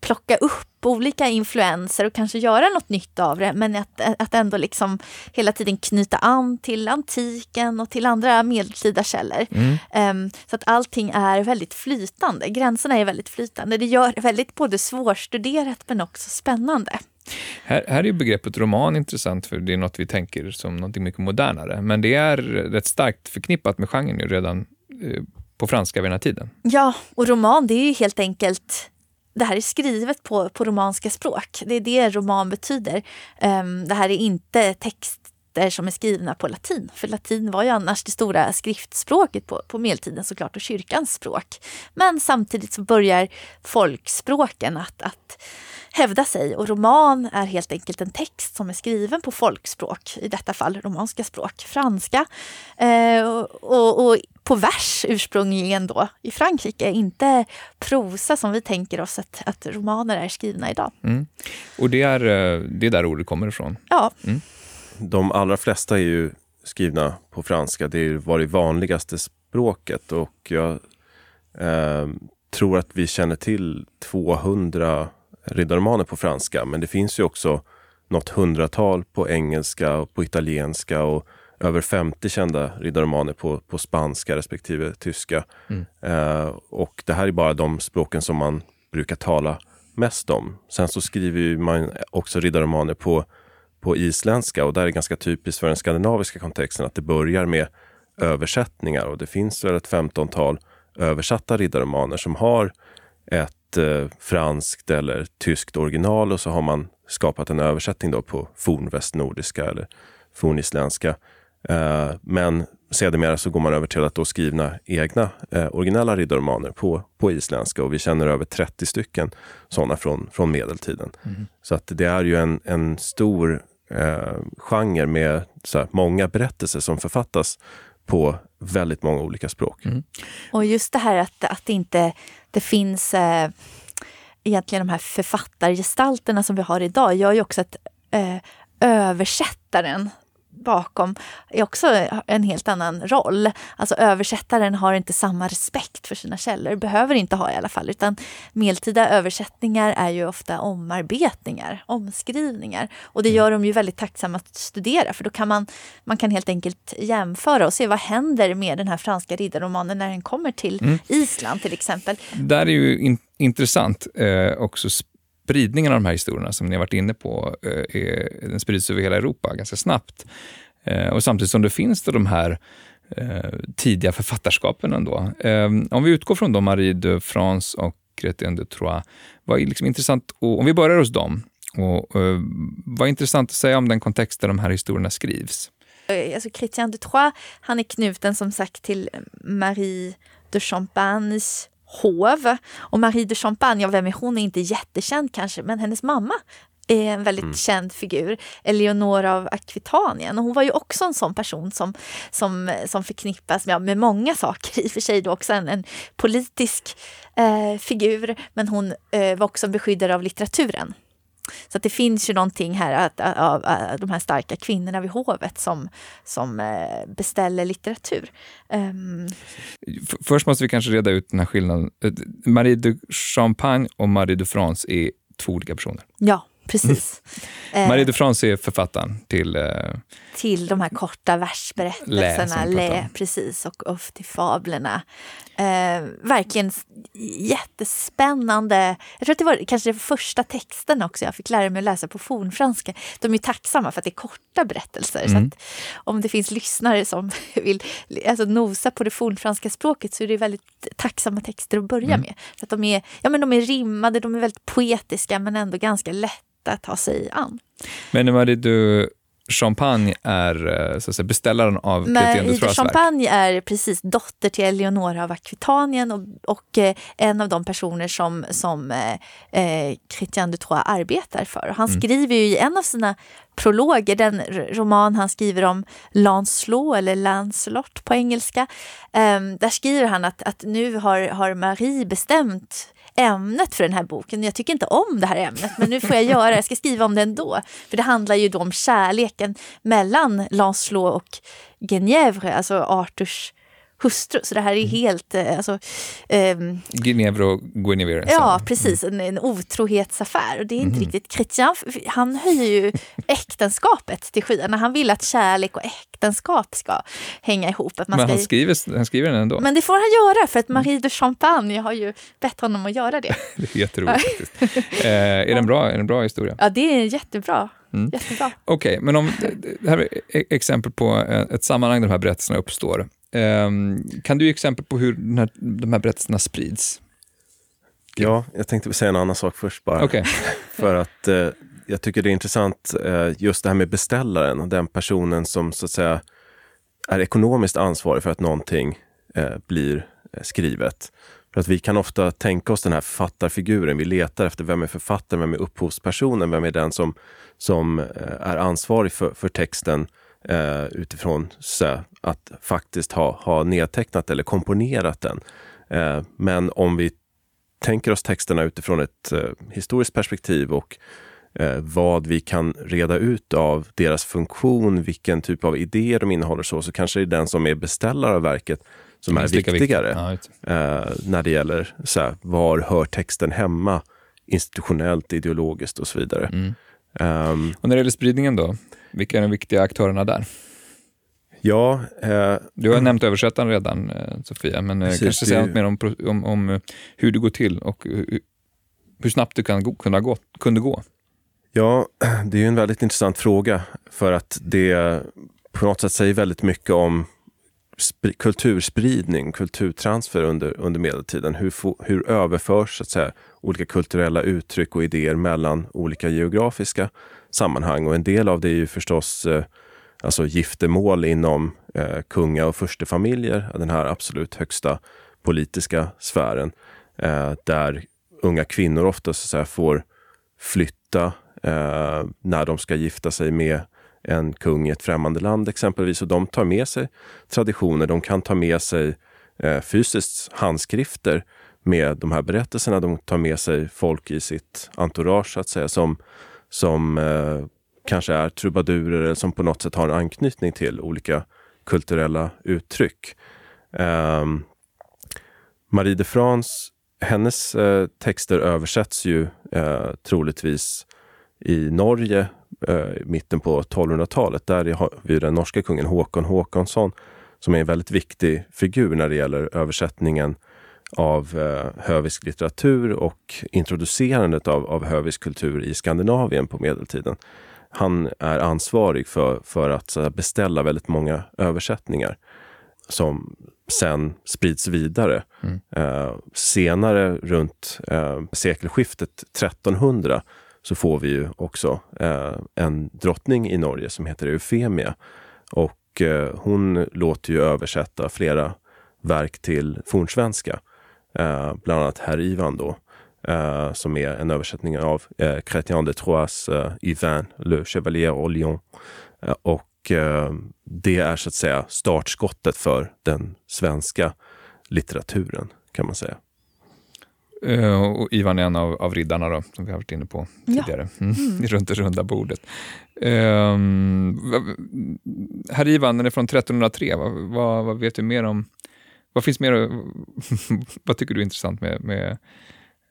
plocka upp olika influenser och kanske göra något nytt av det. Men att, att ändå liksom hela tiden knyta an till antiken och till andra medeltida källor. Mm. Um, så att allting är väldigt flytande. Gränserna är väldigt flytande. Det gör det väldigt både svårstuderat men också spännande. Här, här är begreppet roman intressant, för det är något vi tänker som något mycket modernare. Men det är rätt starkt förknippat med genren redan eh, på franska vid den här tiden. Ja, och roman det är ju helt enkelt det här är skrivet på, på romanska språk. Det är det roman betyder. Um, det här är inte texter som är skrivna på latin. För latin var ju annars det stora skriftspråket på, på medeltiden såklart och kyrkans språk. Men samtidigt så börjar folkspråken att, att hävda sig och roman är helt enkelt en text som är skriven på folkspråk, i detta fall romanska språk, franska. Eh, och, och, på vers ursprungligen då i Frankrike, inte prosa som vi tänker oss att, att romaner är skrivna idag. Mm. Och det är, eh, det är där ordet kommer ifrån? Ja. Mm. De allra flesta är ju skrivna på franska. Det var det vanligaste språket och jag eh, tror att vi känner till 200 riddarromaner på franska, men det finns ju också något hundratal på engelska och på italienska och över 50 kända riddarromaner på, på spanska respektive tyska. Mm. Eh, och det här är bara de språken som man brukar tala mest om. Sen så skriver man också riddarromaner på, på isländska och där är det ganska typiskt för den skandinaviska kontexten att det börjar med översättningar och det finns väl ett femtontal översatta riddarromaner som har ett eh, franskt eller tyskt original och så har man skapat en översättning då på fornvästnordiska eller fornisländska. Eh, men sedermera så går man över till att då skriva egna eh, originella riddarromaner på, på isländska och vi känner över 30 stycken sådana från, från medeltiden. Mm. Så att det är ju en, en stor eh, genre med så många berättelser som författas på väldigt många olika språk. Mm. Och just det här att, att det inte det finns eh, egentligen de här författargestalterna som vi har idag gör ju också att eh, översättaren bakom är också en helt annan roll. Alltså översättaren har inte samma respekt för sina källor, behöver inte ha i alla fall, utan medeltida översättningar är ju ofta omarbetningar, omskrivningar. Och det mm. gör de ju väldigt tacksamma att studera, för då kan man, man kan helt enkelt jämföra och se vad händer med den här franska riddarromanen när den kommer till mm. Island till exempel. Där är ju in, intressant eh, också spridningen av de här historierna som ni har varit inne på, eh, är, den sprids över hela Europa ganska snabbt. Eh, och samtidigt som det finns då de här eh, tidiga författarskapen ändå. Om vi utgår från då Marie de France och Chrétien de Troyes, vad är liksom intressant, och, om vi börjar hos dem, och, och, vad är intressant att säga om den kontext där de här historierna skrivs? Alltså Chrétien de Troyes, han är knuten som sagt till Marie de Champagnes hov. Och Marie de Champagne, ja, vem är hon? är inte jättekänd kanske, men hennes mamma är en väldigt mm. känd figur, Eleonora av Akvitanien. Och hon var ju också en sån person som, som, som förknippas med, med många saker. I och för sig då också en, en politisk eh, figur, men hon eh, var också en beskyddare av litteraturen. Så att det finns ju någonting här av de här starka kvinnorna vid hovet som, som eh, beställer litteratur. Um. Först måste vi kanske reda ut den här skillnaden. Eh, Marie de Champagne och Marie de France är två olika personer. Ja, precis. Mm. [laughs] Marie de France är författaren till... Eh, till de här korta versberättelserna, Lä, Lä precis, och, och till fablerna. Eh, verkligen jättespännande. Jag tror att det var kanske den första texten också jag fick lära mig att läsa på fornfranska. De är tacksamma för att det är korta berättelser. Mm. Så om det finns lyssnare som [laughs] vill alltså, nosa på det fornfranska språket så är det väldigt tacksamma texter att börja mm. med. Så att de, är, ja, men de är rimmade, de är väldigt poetiska men ändå ganska lätta att ta sig an. Men Marie, du Champagne är eh, så att säga, beställaren av Men Ida Champagne är precis dotter till Eleonora av Akvitanien och, och eh, en av de personer som, som eh, eh Christian de Troyes arbetar för. Han mm. skriver ju i en av sina prologer, den roman han skriver om Lancelot eller Lancelot på engelska. Eh, där skriver han att, att nu har, har Marie bestämt ämnet för den här boken. Jag tycker inte om det här ämnet, men nu får jag göra det. Jag ska skriva om det ändå. För det handlar ju då om kärleken mellan Lancelot och Guenièvre, alltså Arthurs hustru. Så det här är mm. helt... Eh, alltså, um, Ginevra Guinevere. Ja, precis. En, en otrohetsaffär. Och det är inte mm. riktigt... Chrétien, han höjer ju äktenskapet till skyarna. Han vill att kärlek och äktenskap ska hänga ihop. Att man Men han, ska... skriver, han skriver den ändå? Men det får han göra, för att Marie de Champagne har ju bett honom att göra det. [laughs] det är jätteroligt eh, är, den bra, är den bra historia? Ja, det är jättebra. Mm. Jättebra. Okej, okay, men om det här är exempel på ett sammanhang där de här berättelserna uppstår. Um, kan du ge exempel på hur den här, de här berättelserna sprids? Ja, jag tänkte säga en annan sak först bara. Okay. [laughs] För att eh, jag tycker det är intressant eh, just det här med beställaren och den personen som så att säga är ekonomiskt ansvarig för att någonting eh, blir eh, skrivet. För att vi kan ofta tänka oss den här författarfiguren. Vi letar efter vem är författaren, vem är upphovspersonen, vem är den som, som eh, är ansvarig för, för texten eh, utifrån så, att faktiskt ha, ha nedtecknat eller komponerat den. Eh, men om vi tänker oss texterna utifrån ett eh, historiskt perspektiv och eh, vad vi kan reda ut av deras funktion, vilken typ av idéer de innehåller, så, så kanske det är den som är beställare av verket som är viktigare eh, när det gäller så här, var hör texten hemma institutionellt, ideologiskt och så vidare. Mm. Um, och när det gäller spridningen då? Vilka är de viktiga aktörerna där? Ja, eh, du har nämnt översättaren redan, eh, Sofia, men eh, precis, kanske säga något mer om, om, om, eh, hur det går till och hur, hur snabbt du kan, kunna gå, kunde gå. Ja, [clears throat] det är en väldigt intressant fråga för att det på något sätt säger väldigt mycket om kulturspridning, kulturtransfer under, under medeltiden. Hur, hur överförs så att säga, olika kulturella uttryck och idéer mellan olika geografiska sammanhang. Och en del av det är ju förstås eh, alltså giftermål inom eh, kunga och furstefamiljer, den här absolut högsta politiska sfären, eh, där unga kvinnor ofta så att säga, får flytta eh, när de ska gifta sig med en kung i ett främmande land exempelvis. Och de tar med sig traditioner, de kan ta med sig eh, fysiskt handskrifter med de här berättelserna. De tar med sig folk i sitt entourage så att säga som, som eh, kanske är trubadurer eller som på något sätt har en anknytning till olika kulturella uttryck. Um, Marie de France, hennes eh, texter översätts ju eh, troligtvis i Norge eh, mitten på 1200-talet. Där har vi den norska kungen Håkon Håkonsson som är en väldigt viktig figur när det gäller översättningen av eh, hövisk litteratur och introducerandet av, av hövisk kultur i Skandinavien på medeltiden. Han är ansvarig för, för att beställa väldigt många översättningar som sen sprids vidare. Mm. Eh, senare, runt eh, sekelskiftet 1300, så får vi ju också eh, en drottning i Norge som heter Eufemia. Och eh, hon låter ju översätta flera verk till fornsvenska. Eh, bland annat Herr Ivan då, eh, som är en översättning av eh, Chrétien de Troyes eh, Yvain, Le Chevalier au Lion. Eh, och eh, det är så att säga startskottet för den svenska litteraturen kan man säga. Uh, och Ivan är en av, av riddarna då, som vi har varit inne på tidigare, ja. mm. mm. [laughs] runt det runda bordet. Um, herr Ivan, den är från 1303. Vad, vad, vad, vet du mer om... Vad finns mer... [laughs] vad tycker du är intressant med, med,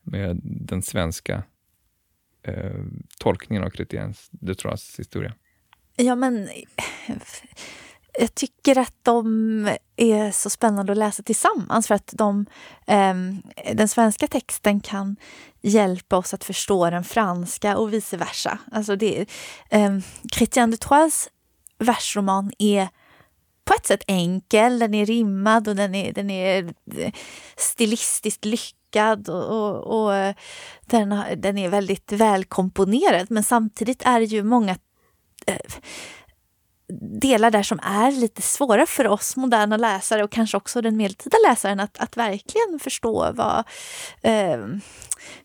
med den svenska eh, tolkningen av Chrétiens de Troyes historia? Ja, men jag tycker att de är så spännande att läsa tillsammans för att de, eh, den svenska texten kan hjälpa oss att förstå den franska och vice versa. Alltså det, eh, Chrétien de Troyes versroman är på ett sätt enkel, den är rimmad och den är, den är eh, stilistiskt lyckad och, och, och eh, den, den är väldigt välkomponerad. Men samtidigt är det ju många eh, delar där som är lite svåra för oss moderna läsare och kanske också den medeltida läsaren att, att verkligen förstå vad, eh,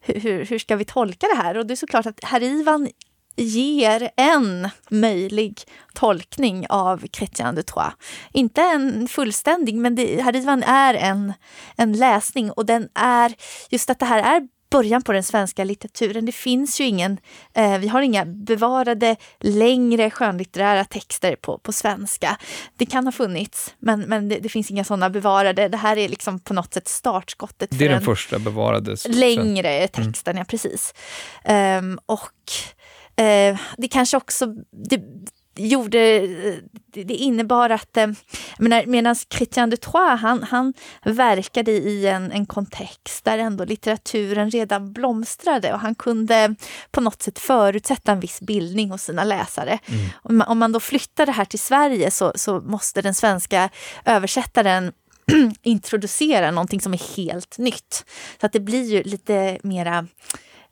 hur, hur ska vi tolka det här? Och det är såklart att herr Ivan ger en möjlig tolkning av Chrétien de Troyes. Inte en fullständig, men det, Harivan är en, en läsning och den är just att det här är början på den svenska litteraturen. Det finns ju ingen, eh, vi har inga bevarade längre skönlitterära texter på, på svenska. Det kan ha funnits, men, men det, det finns inga sådana bevarade. Det här är liksom på något sätt startskottet. Det är den första bevarade. Längre mm. texten, mm. ja precis. Um, och eh, det kanske också, det, gjorde, det innebar att, eh, medan Christian de Troyes, han, han verkade i en, en kontext där ändå litteraturen redan blomstrade och han kunde på något sätt förutsätta en viss bildning hos sina läsare. Mm. Om, man, om man då flyttar det här till Sverige så, så måste den svenska översättaren [clears throat] introducera någonting som är helt nytt. Så att det blir ju lite mera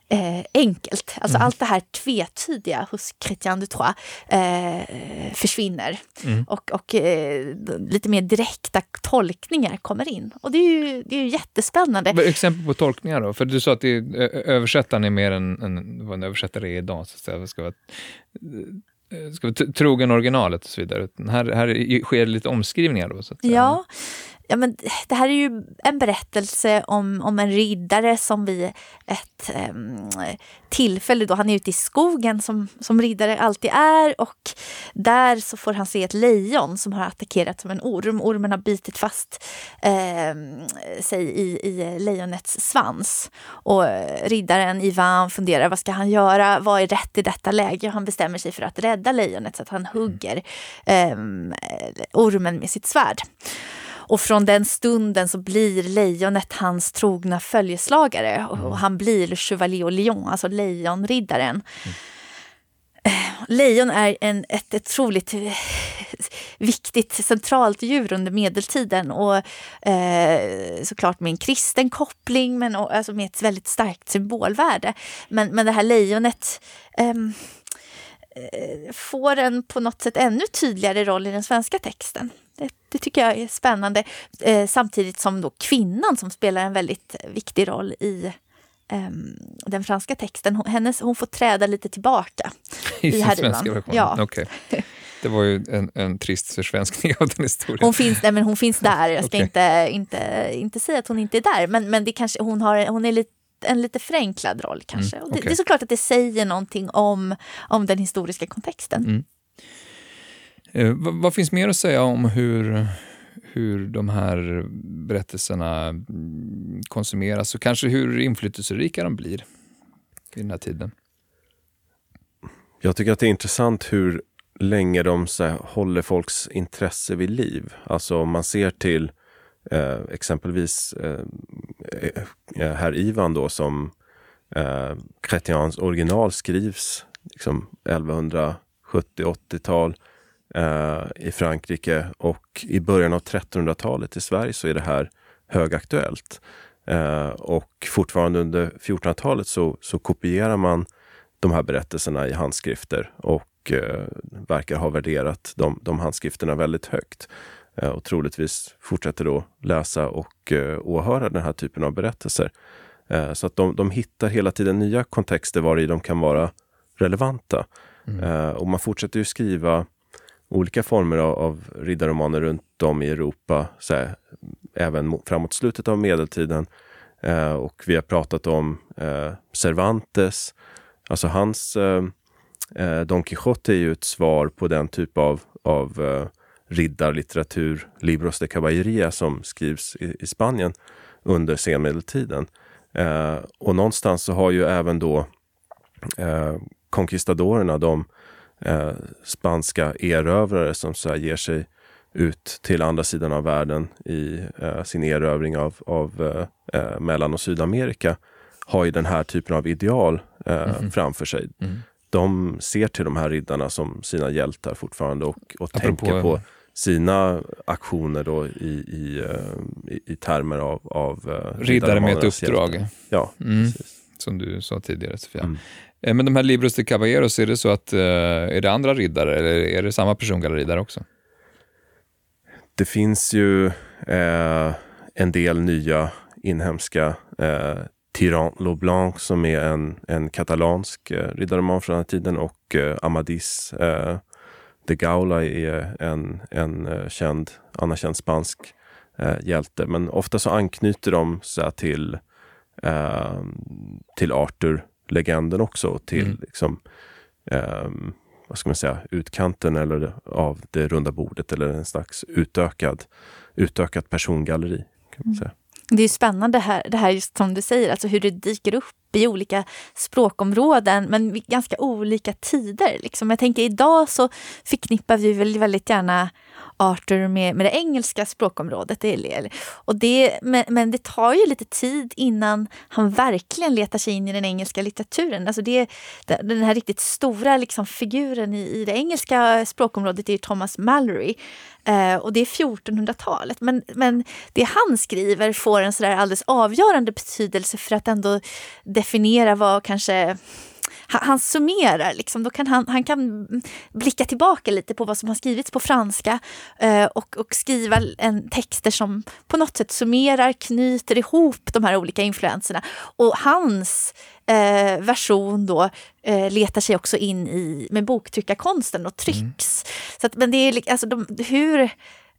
eh, enkelt. Alltså mm. allt det här tvetydiga hos Chrétien de Troyes eh, försvinner. Mm. Och, och eh, lite mer direkta tolkningar kommer in. Och det är ju, det är ju jättespännande. Exempel på tolkningar då? För du sa att det, översättaren är mer än, än vad en översättare är idag. Så att. Ska vara, ska vara trogen originalet och så vidare. Här, här sker lite omskrivningar då? Så att. Ja, ja, men det här är ju en berättelse om, om en riddare som vid ett um, tillfälle då han är ute i skogen som, som riddare alltid är och där så får han se ett lejon som har attackerat som en orm. Ormen har bitit fast um, sig i, i lejonets svans och riddaren Ivan funderar vad ska han göra? Vad är rätt i detta läge? Han bestämmer sig för att rädda lejonet så att han hugger um, ormen med sitt svärd. Och från den stunden så blir lejonet hans trogna följeslagare och, och han blir Chevalier Lion, alltså lejonriddaren. Mm. Lejon är en, ett otroligt eh, viktigt centralt djur under medeltiden och eh, såklart med en kristen koppling men alltså med ett väldigt starkt symbolvärde. Men, men det här lejonet eh, får en på något sätt ännu tydligare roll i den svenska texten. Det, det tycker jag är spännande. Eh, samtidigt som då kvinnan som spelar en väldigt viktig roll i eh, den franska texten, hon, hennes, hon får träda lite tillbaka. [laughs] I, i den svenska versionen? Ja. Okay. Det var ju en, en trist försvenskning av den historien. Hon finns, nej, men hon finns där. Jag ska okay. inte, inte, inte säga att hon inte är där, men, men det kanske, hon, har, hon är lite en lite förenklad roll kanske. Mm, okay. det, det, är såklart att det säger någonting om, om den historiska kontexten. Mm. Eh, vad, vad, finns mer att säga om hur, hur de här berättelserna mm, konsumeras och kanske hur inflytelserika de blir i den här tiden? Jag tycker att det är intressant hur länge de så här, håller folks intresse vid liv. Alltså om man ser till eh, exempelvis eh, eh, Eh, eh, herr Ivan då som eh, Chrétiens original skrivs liksom 1170-80-tal eh, i Frankrike och i början av 1300-talet i Sverige så är det här högaktuellt. Eh, och fortfarande under 1400-talet så, så kopierar man de här berättelserna i handskrifter och eh, verkar ha värderat de, de handskrifterna väldigt högt. Eh, och troligtvis fortsätter då läsa och eh, åhöra den här typen av berättelser. Eh, så att de, de hittar hela tiden nya kontexter var i de kan vara relevanta. Mm. Och man fortsätter ju skriva olika former av, av riddarromaner runt om i Europa, här, även framåt slutet av medeltiden. Eh, och vi har pratat om eh, Cervantes. Alltså hans eh, Don Quijote är ju ett svar på den typ av, av riddarlitteratur, Libros de Caballeria, som skrivs i, i Spanien under senmedeltiden. Eh, och någonstans så har ju även då eh, conquistadorerna, de eh, spanska erövrare som så ger sig ut till andra sidan av världen i eh, sin erövring av, av eh, eh Mellan och Sydamerika har ju den här typen av ideal mm -hmm. framför sig. Mm. De ser till de här riddarna som sina hjältar fortfarande och, och tänker på sina aktioner då i, i, eh, i, i termer av, av Riddare med ett uppdrag. Hjältar. Ja, mm. Som du sa tidigare Sofia. Mm. Eh, men de här Libros de Caballeros, är det så att, eh, är det andra riddare eller är det samma persongalleri där också? Det finns ju eh, en del nya inhemska eh, Tirant Leblanc som är en, en katalansk eh, riddarroman från den här tiden och eh, Amadis eh, de Gaula är en, en eh, känd, anerkänd spansk eh, hjälte. Men ofta så anknyter de så till, eh, till Arthur-legenden också. Till mm. liksom, eh, vad ska man säga, utkanten eller av det runda bordet eller en slags utökad, utökat persongalleri. Kan man säga. Det är spännande här, det här just som du säger, alltså hur det dyker upp i olika språkområden men vid ganska olika tider. Liksom. Jag tänker idag så förknippar vi väl väldigt gärna Arthur med, med det engelska språkområdet. Och det, men, men, det tar ju lite tid innan han verkligen letar sig in i den engelska litteraturen. Alltså det, den här riktigt stora liksom, figuren i, i det engelska språkområdet är Thomas Mallory. Eh, och det är 1400-talet. Men, men det han skriver får en sådär alldeles avgörande betydelse för att ändå definiera vad kanske han, summerar, liksom, då kan han, han kan blicka tillbaka lite på vad som har skrivits på franska eh, och, och skriva en texter som på något sätt summerar, knyter ihop de här olika influenserna. Och hans eh, version då eh, letar sig också in i med boktryckarkonsten och trycks. Mm. Så att, men det är alltså de, hur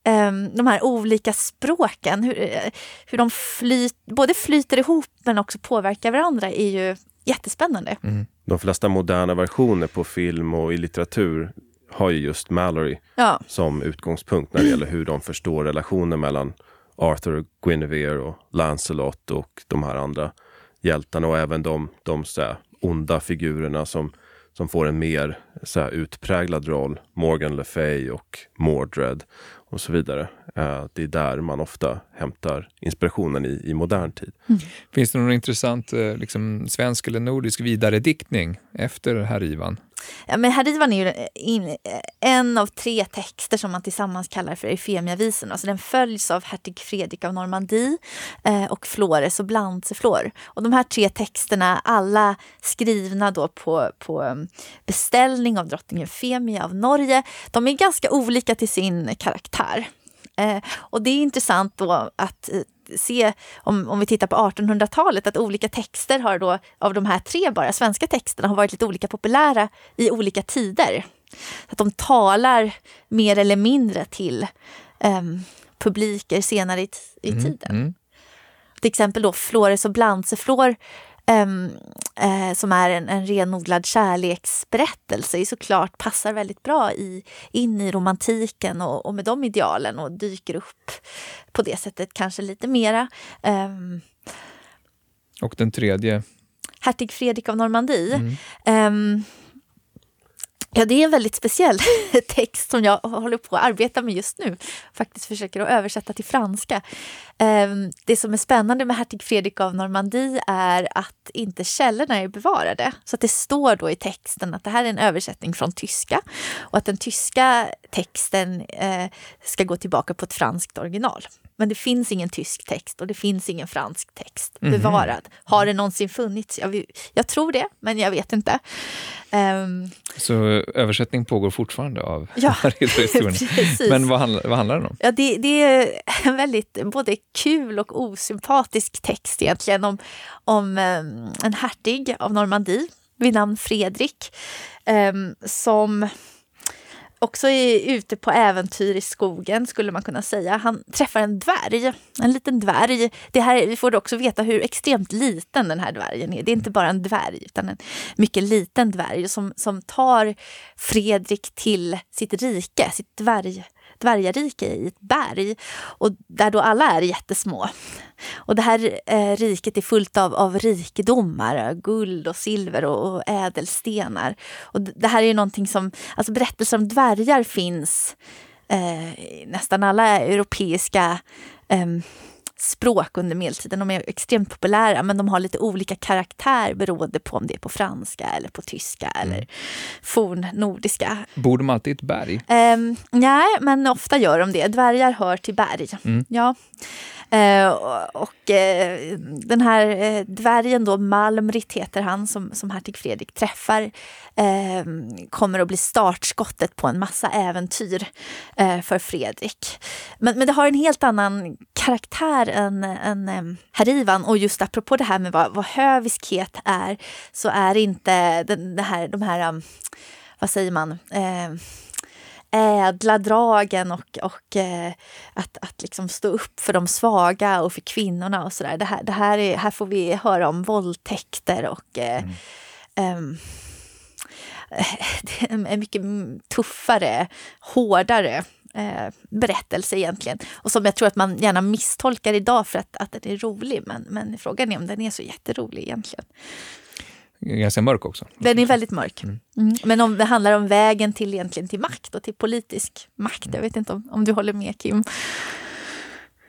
ehm, de här olika språken, hur, eh, hur de flyt, både flyter ihop men också påverkar varandra är ju jättespännande. Mm. De flesta moderna versioner på film och i litteratur har ju just Mallory ja. som utgångspunkt när det gäller hur de förstår relationen mellan Arthur, Guinevere och Lancelot och de här andra hjältarna och även de, de så här, onda figurerna som, som får en mer så här, utpräglad roll. Morgan Le Fay och Mordred och så vidare. Uh, det är där man ofta hämtar inspirationen i, i modern tid. Mm. Finns det någon intressant uh, liksom, svensk eller nordisk vidarediktning efter Herr Ivan? Ja, men Harivan är ju eh, in, eh, en av tre texter som man tillsammans kallar för Eufemiavisorna. Alltså den följs av hertig Fredrik av Normandie eh, och Flores och Blanceflor. Och de här tre texterna, alla skrivna då på, på mm, beställning av drottning Eufemia av Norge, de är ganska olika till sin karaktär. Eh, och det är intressant då att eh, se, om, om vi tittar på 1800-talet, att olika texter har då, av de här tre bara svenska texterna, har varit lite olika populära i olika tider. Att de talar mer eller mindre till um, publiker senare i, i mm, tiden. Mm. Till exempel då Flores och Blanceflor um, uh, som är en, en renodlad kärleksberättelse, såklart passar väldigt bra i, in i romantiken och, och, med de idealen och dyker upp på det sättet kanske lite mera. Um, och den tredje? Hertig Fredrik av Normandie. Mm. Um, Ja, det är en väldigt speciell [laughs] text som jag håller på att arbeta med just nu. Faktiskt försöker att översätta till franska. Ehm, det som är spännande med hertig Fredrik av Normandie är att inte källorna är bevarade. Så att det står då i texten att det här är en översättning från tyska och att den tyska texten eh, ska gå tillbaka på ett franskt original. Men det finns ingen tysk text och det finns ingen fransk text mhm. bevarad. Mm. Har det någonsin funnits? Jag, jag, tror det, men jag vet inte. Um, så översättning pågår fortfarande av [laughs] ja, [laughs] historien? Men vad handlar, vad handlar den om? Ja, det, det, är en väldigt både kul och osympatisk text egentligen om, om um, en hertig av Normandie vid namn Fredrik um, som också är ute på äventyr i skogen skulle man kunna säga. Han träffar en dvärg, en liten dvärg. Det här, vi får också veta hur extremt liten den här dvärgen är. Det är inte bara en dvärg utan en mycket liten dvärg som, som tar Fredrik till sitt rike, sitt dvärg, dvärgarike i ett berg och där då alla är jättesmå. Och det här eh, riket är fullt av, av rikedomar, guld och silver och, och ädelstenar. Och det här är ju någonting som, alltså berättelser om dvärgar finns eh, nästan alla europeiska eh, språk under medeltiden. De är extremt populära men de har lite olika karaktär beroende på om det är på franska eller på tyska mm. eller fornnordiska. Bor de alltid i ett berg? Um, nej, men ofta gör de det. Dvärgar hör till berg. Mm. Ja. Eh, och, och eh, den här eh, dvärgen då, Malmrit heter han, som, som hertig Fredrik träffar, eh, kommer att bli startskottet på en massa äventyr eh, för Fredrik. Men, men det har en helt annan karaktär än, än eh, herr Ivan. Och just apropå det här med vad, vad höviskhet är, så är inte den, det här, de här, vad säger man, eh, ädla dragen och, och eh, att, att liksom stå upp för de svaga och för kvinnorna och sådär. Det här, det här, är, här får vi höra om våldtäkter och eh, mm. [laughs] det är en mycket tuffare, hårdare eh, berättelse egentligen. Och som jag tror att man gärna misstolkar idag för att, att den är rolig. Men, men frågan är om den är så jätterolig egentligen. Ganska mörk också. Den är väldigt mörk. Mm. Mm. Men om det handlar om vägen till, egentligen till makt och till politisk makt. Jag vet inte om, om du håller med Kim?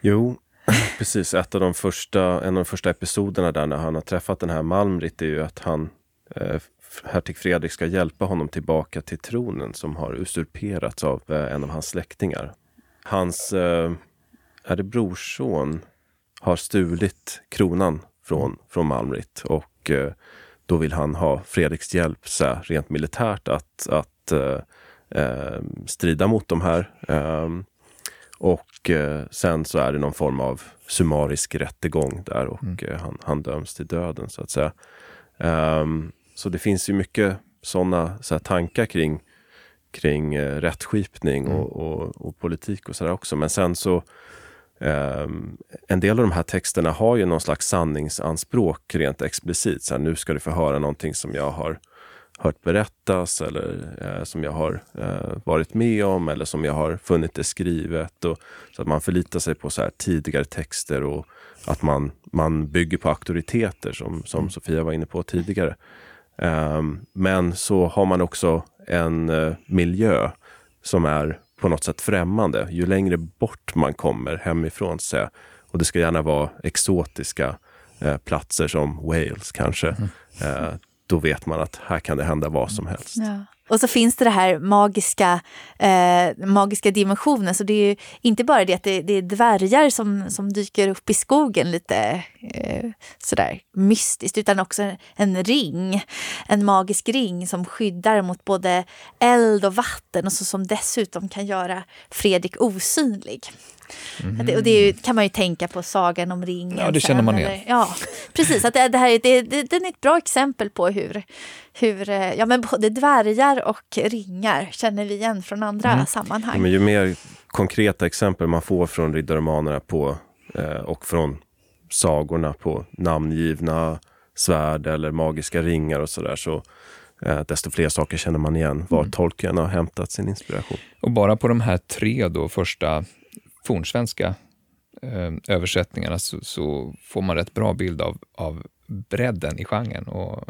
Jo, [clears throat] precis. Ett av de första, en av de första episoderna där när han har träffat den här Malmrit är ju att han eh, hertig Fredrik ska hjälpa honom tillbaka till tronen som har usurperats av eh, en av hans släktingar. Hans, eh, är det brorson, har stulit kronan från, från Malmrit och eh, då vill han ha Fredriks hjälp så här, rent militärt att, att eh, eh strida mot de här. Ehm, och eh, sen så är det någon form av summarisk rättegång där och mm. han, han döms till döden så att säga. Um, så det finns ju mycket sådana så tankar kring, kring eh, rättskipning mm. och, och, och, politik och sådär också. Men sen så eh, en del av de här texterna har ju någon slags sanningsanspråk rent explicit. Så här, nu ska du få höra någonting som jag har hört berättas eller eh, som jag har eh, varit med om eller som jag har funnit det skrivet. Och, så att man förlitar sig på så här tidigare texter och att man, man bygger på auktoriteter som, som mm. Sofia var inne på tidigare. Um, men så har man också en uh, miljö som är på något sätt främmande. Ju längre bort man kommer hemifrån, så, och det ska gärna vara exotiska uh, platser som Wales kanske, mm. uh, då vet man att här kan det hända vad som helst. Ja. Och så finns det det här magiska, eh, magiska dimensionen. Så det är ju inte bara det att det, det är dvärgar som, som dyker upp i skogen lite eh, sådär mystiskt, utan också en ring. En magisk ring som skyddar mot både eld och vatten och så, som dessutom kan göra Fredrik osynlig. Mm. Det, och det kan man ju tänka på Sagan om ringen. Ja, det känner man igen. ja, precis. Att det, det här, det, det, det är ett bra exempel på hur, hur eh, ja, men både dvärgar och ringar känner vi igen från andra mm. sammanhang. Ja, men ju mer konkreta exempel man får från riddarromanerna på, eh, och från sagorna på namngivna svärd eller magiska ringar och sådär, så eh, desto fler saker känner man igen var mm. Tolkien har hämtat sin inspiration. Och bara på de här tre då första fornsvenska eh, översättningarna så, så, får man rätt bra bild av, av bredden i genren och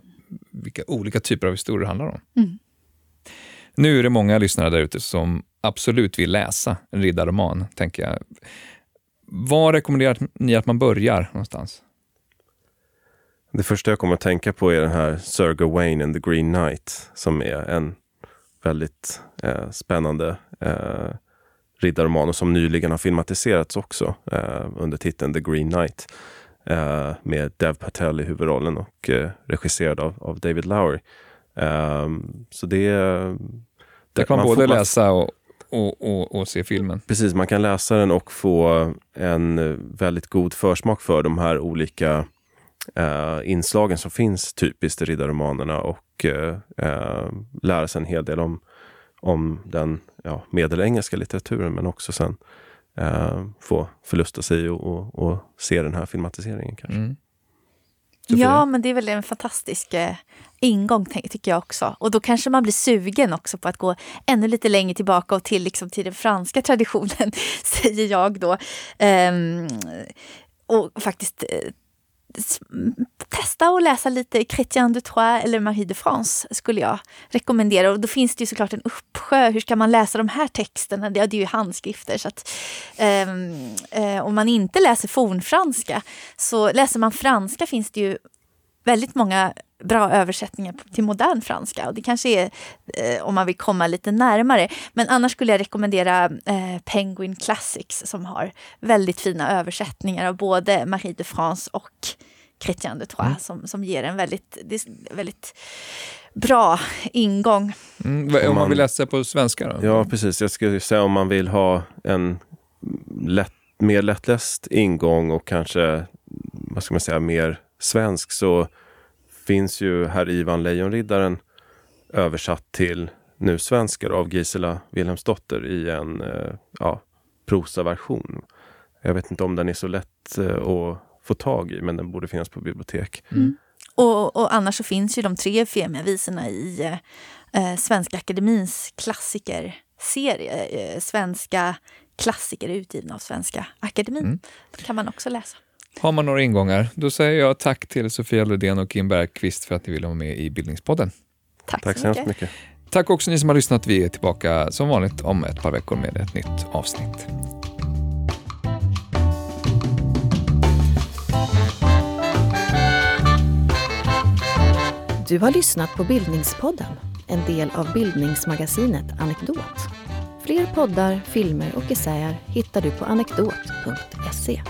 vilka olika typer av historier det handlar om. Mm. Nu är det många lyssnare där ute som absolut vill läsa en riddarroman, tänker jag. Var rekommenderar ni att man börjar någonstans? Det första jag kommer att tänka på är den här Sir Gawain and the Green Knight, som är en väldigt eh, spännande eh, riddarroman och som nyligen har filmatiserats också eh, under titeln The Green Knight eh, med Dev Patel i huvudrollen och eh, regisserad av, av David Lowery. Ehm, så det... Det kan man, man både läsa och, och, och, och, se filmen. Precis, man kan läsa den och få en väldigt god försmak för de här olika uh, inslagen som finns typiskt i riddarromanerna och uh, uh, lära sig en hel del om, om den ja, medelengelska litteraturen men också sen eh, få förlusta sig och, och, och, se den här filmatiseringen kanske. Mm. Ja, men det är väl en fantastisk eh, ingång tycker jag också. Och då kanske man blir sugen också på att gå ännu lite längre tillbaka och till, liksom, till den franska traditionen, [laughs] säger jag då. Um, och faktiskt eh, testa att läsa lite Chrétien de Troyes eller Marie de France skulle jag rekommendera. Och då finns det ju såklart en uppsjö. Hur ska man läsa de här texterna? Det är ju handskrifter. Så att, um, om man inte läser fornfranska så läser man franska finns det ju väldigt många bra översättningar till modern franska. Och det kanske är eh, om man vill komma lite närmare. Men annars skulle jag rekommendera eh, Penguin Classics som har väldigt fina översättningar av både Marie de France och Chrétien de Troyes mm. som, som ger en väldigt, väldigt bra ingång. Mm, om man vill läsa på svenska då? Ja, precis. Jag skulle säga om man vill ha en lätt, mer lättläst ingång och kanske vad ska man säga, mer svensk så finns ju Herr Ivan Lejonriddaren översatt till nu svenskar av Gisela Wilhelmsdotter i en eh, ja, prosaversion. Jag vet inte om den är så lätt eh, att få tag i, men den borde finnas på bibliotek. Mm. Och, och, annars så finns ju de tre Femia-visorna i eh, Svenska Akademins klassikerserie. Eh, svenska klassiker utgivna av Svenska Akademin. Mm. Det kan man också läsa. Har man några ingångar, då säger jag tack till Sofia Ludén och Kim Bergqvist för att ni ville vara med i Bildningspodden. Tack, tack så mycket. mycket. Tack också ni som har lyssnat. Vi är tillbaka som vanligt om ett par veckor med ett nytt avsnitt. Du har lyssnat på Bildningspodden, en del av bildningsmagasinet Anekdot. Fler poddar, filmer och essäer hittar du på anekdot.se.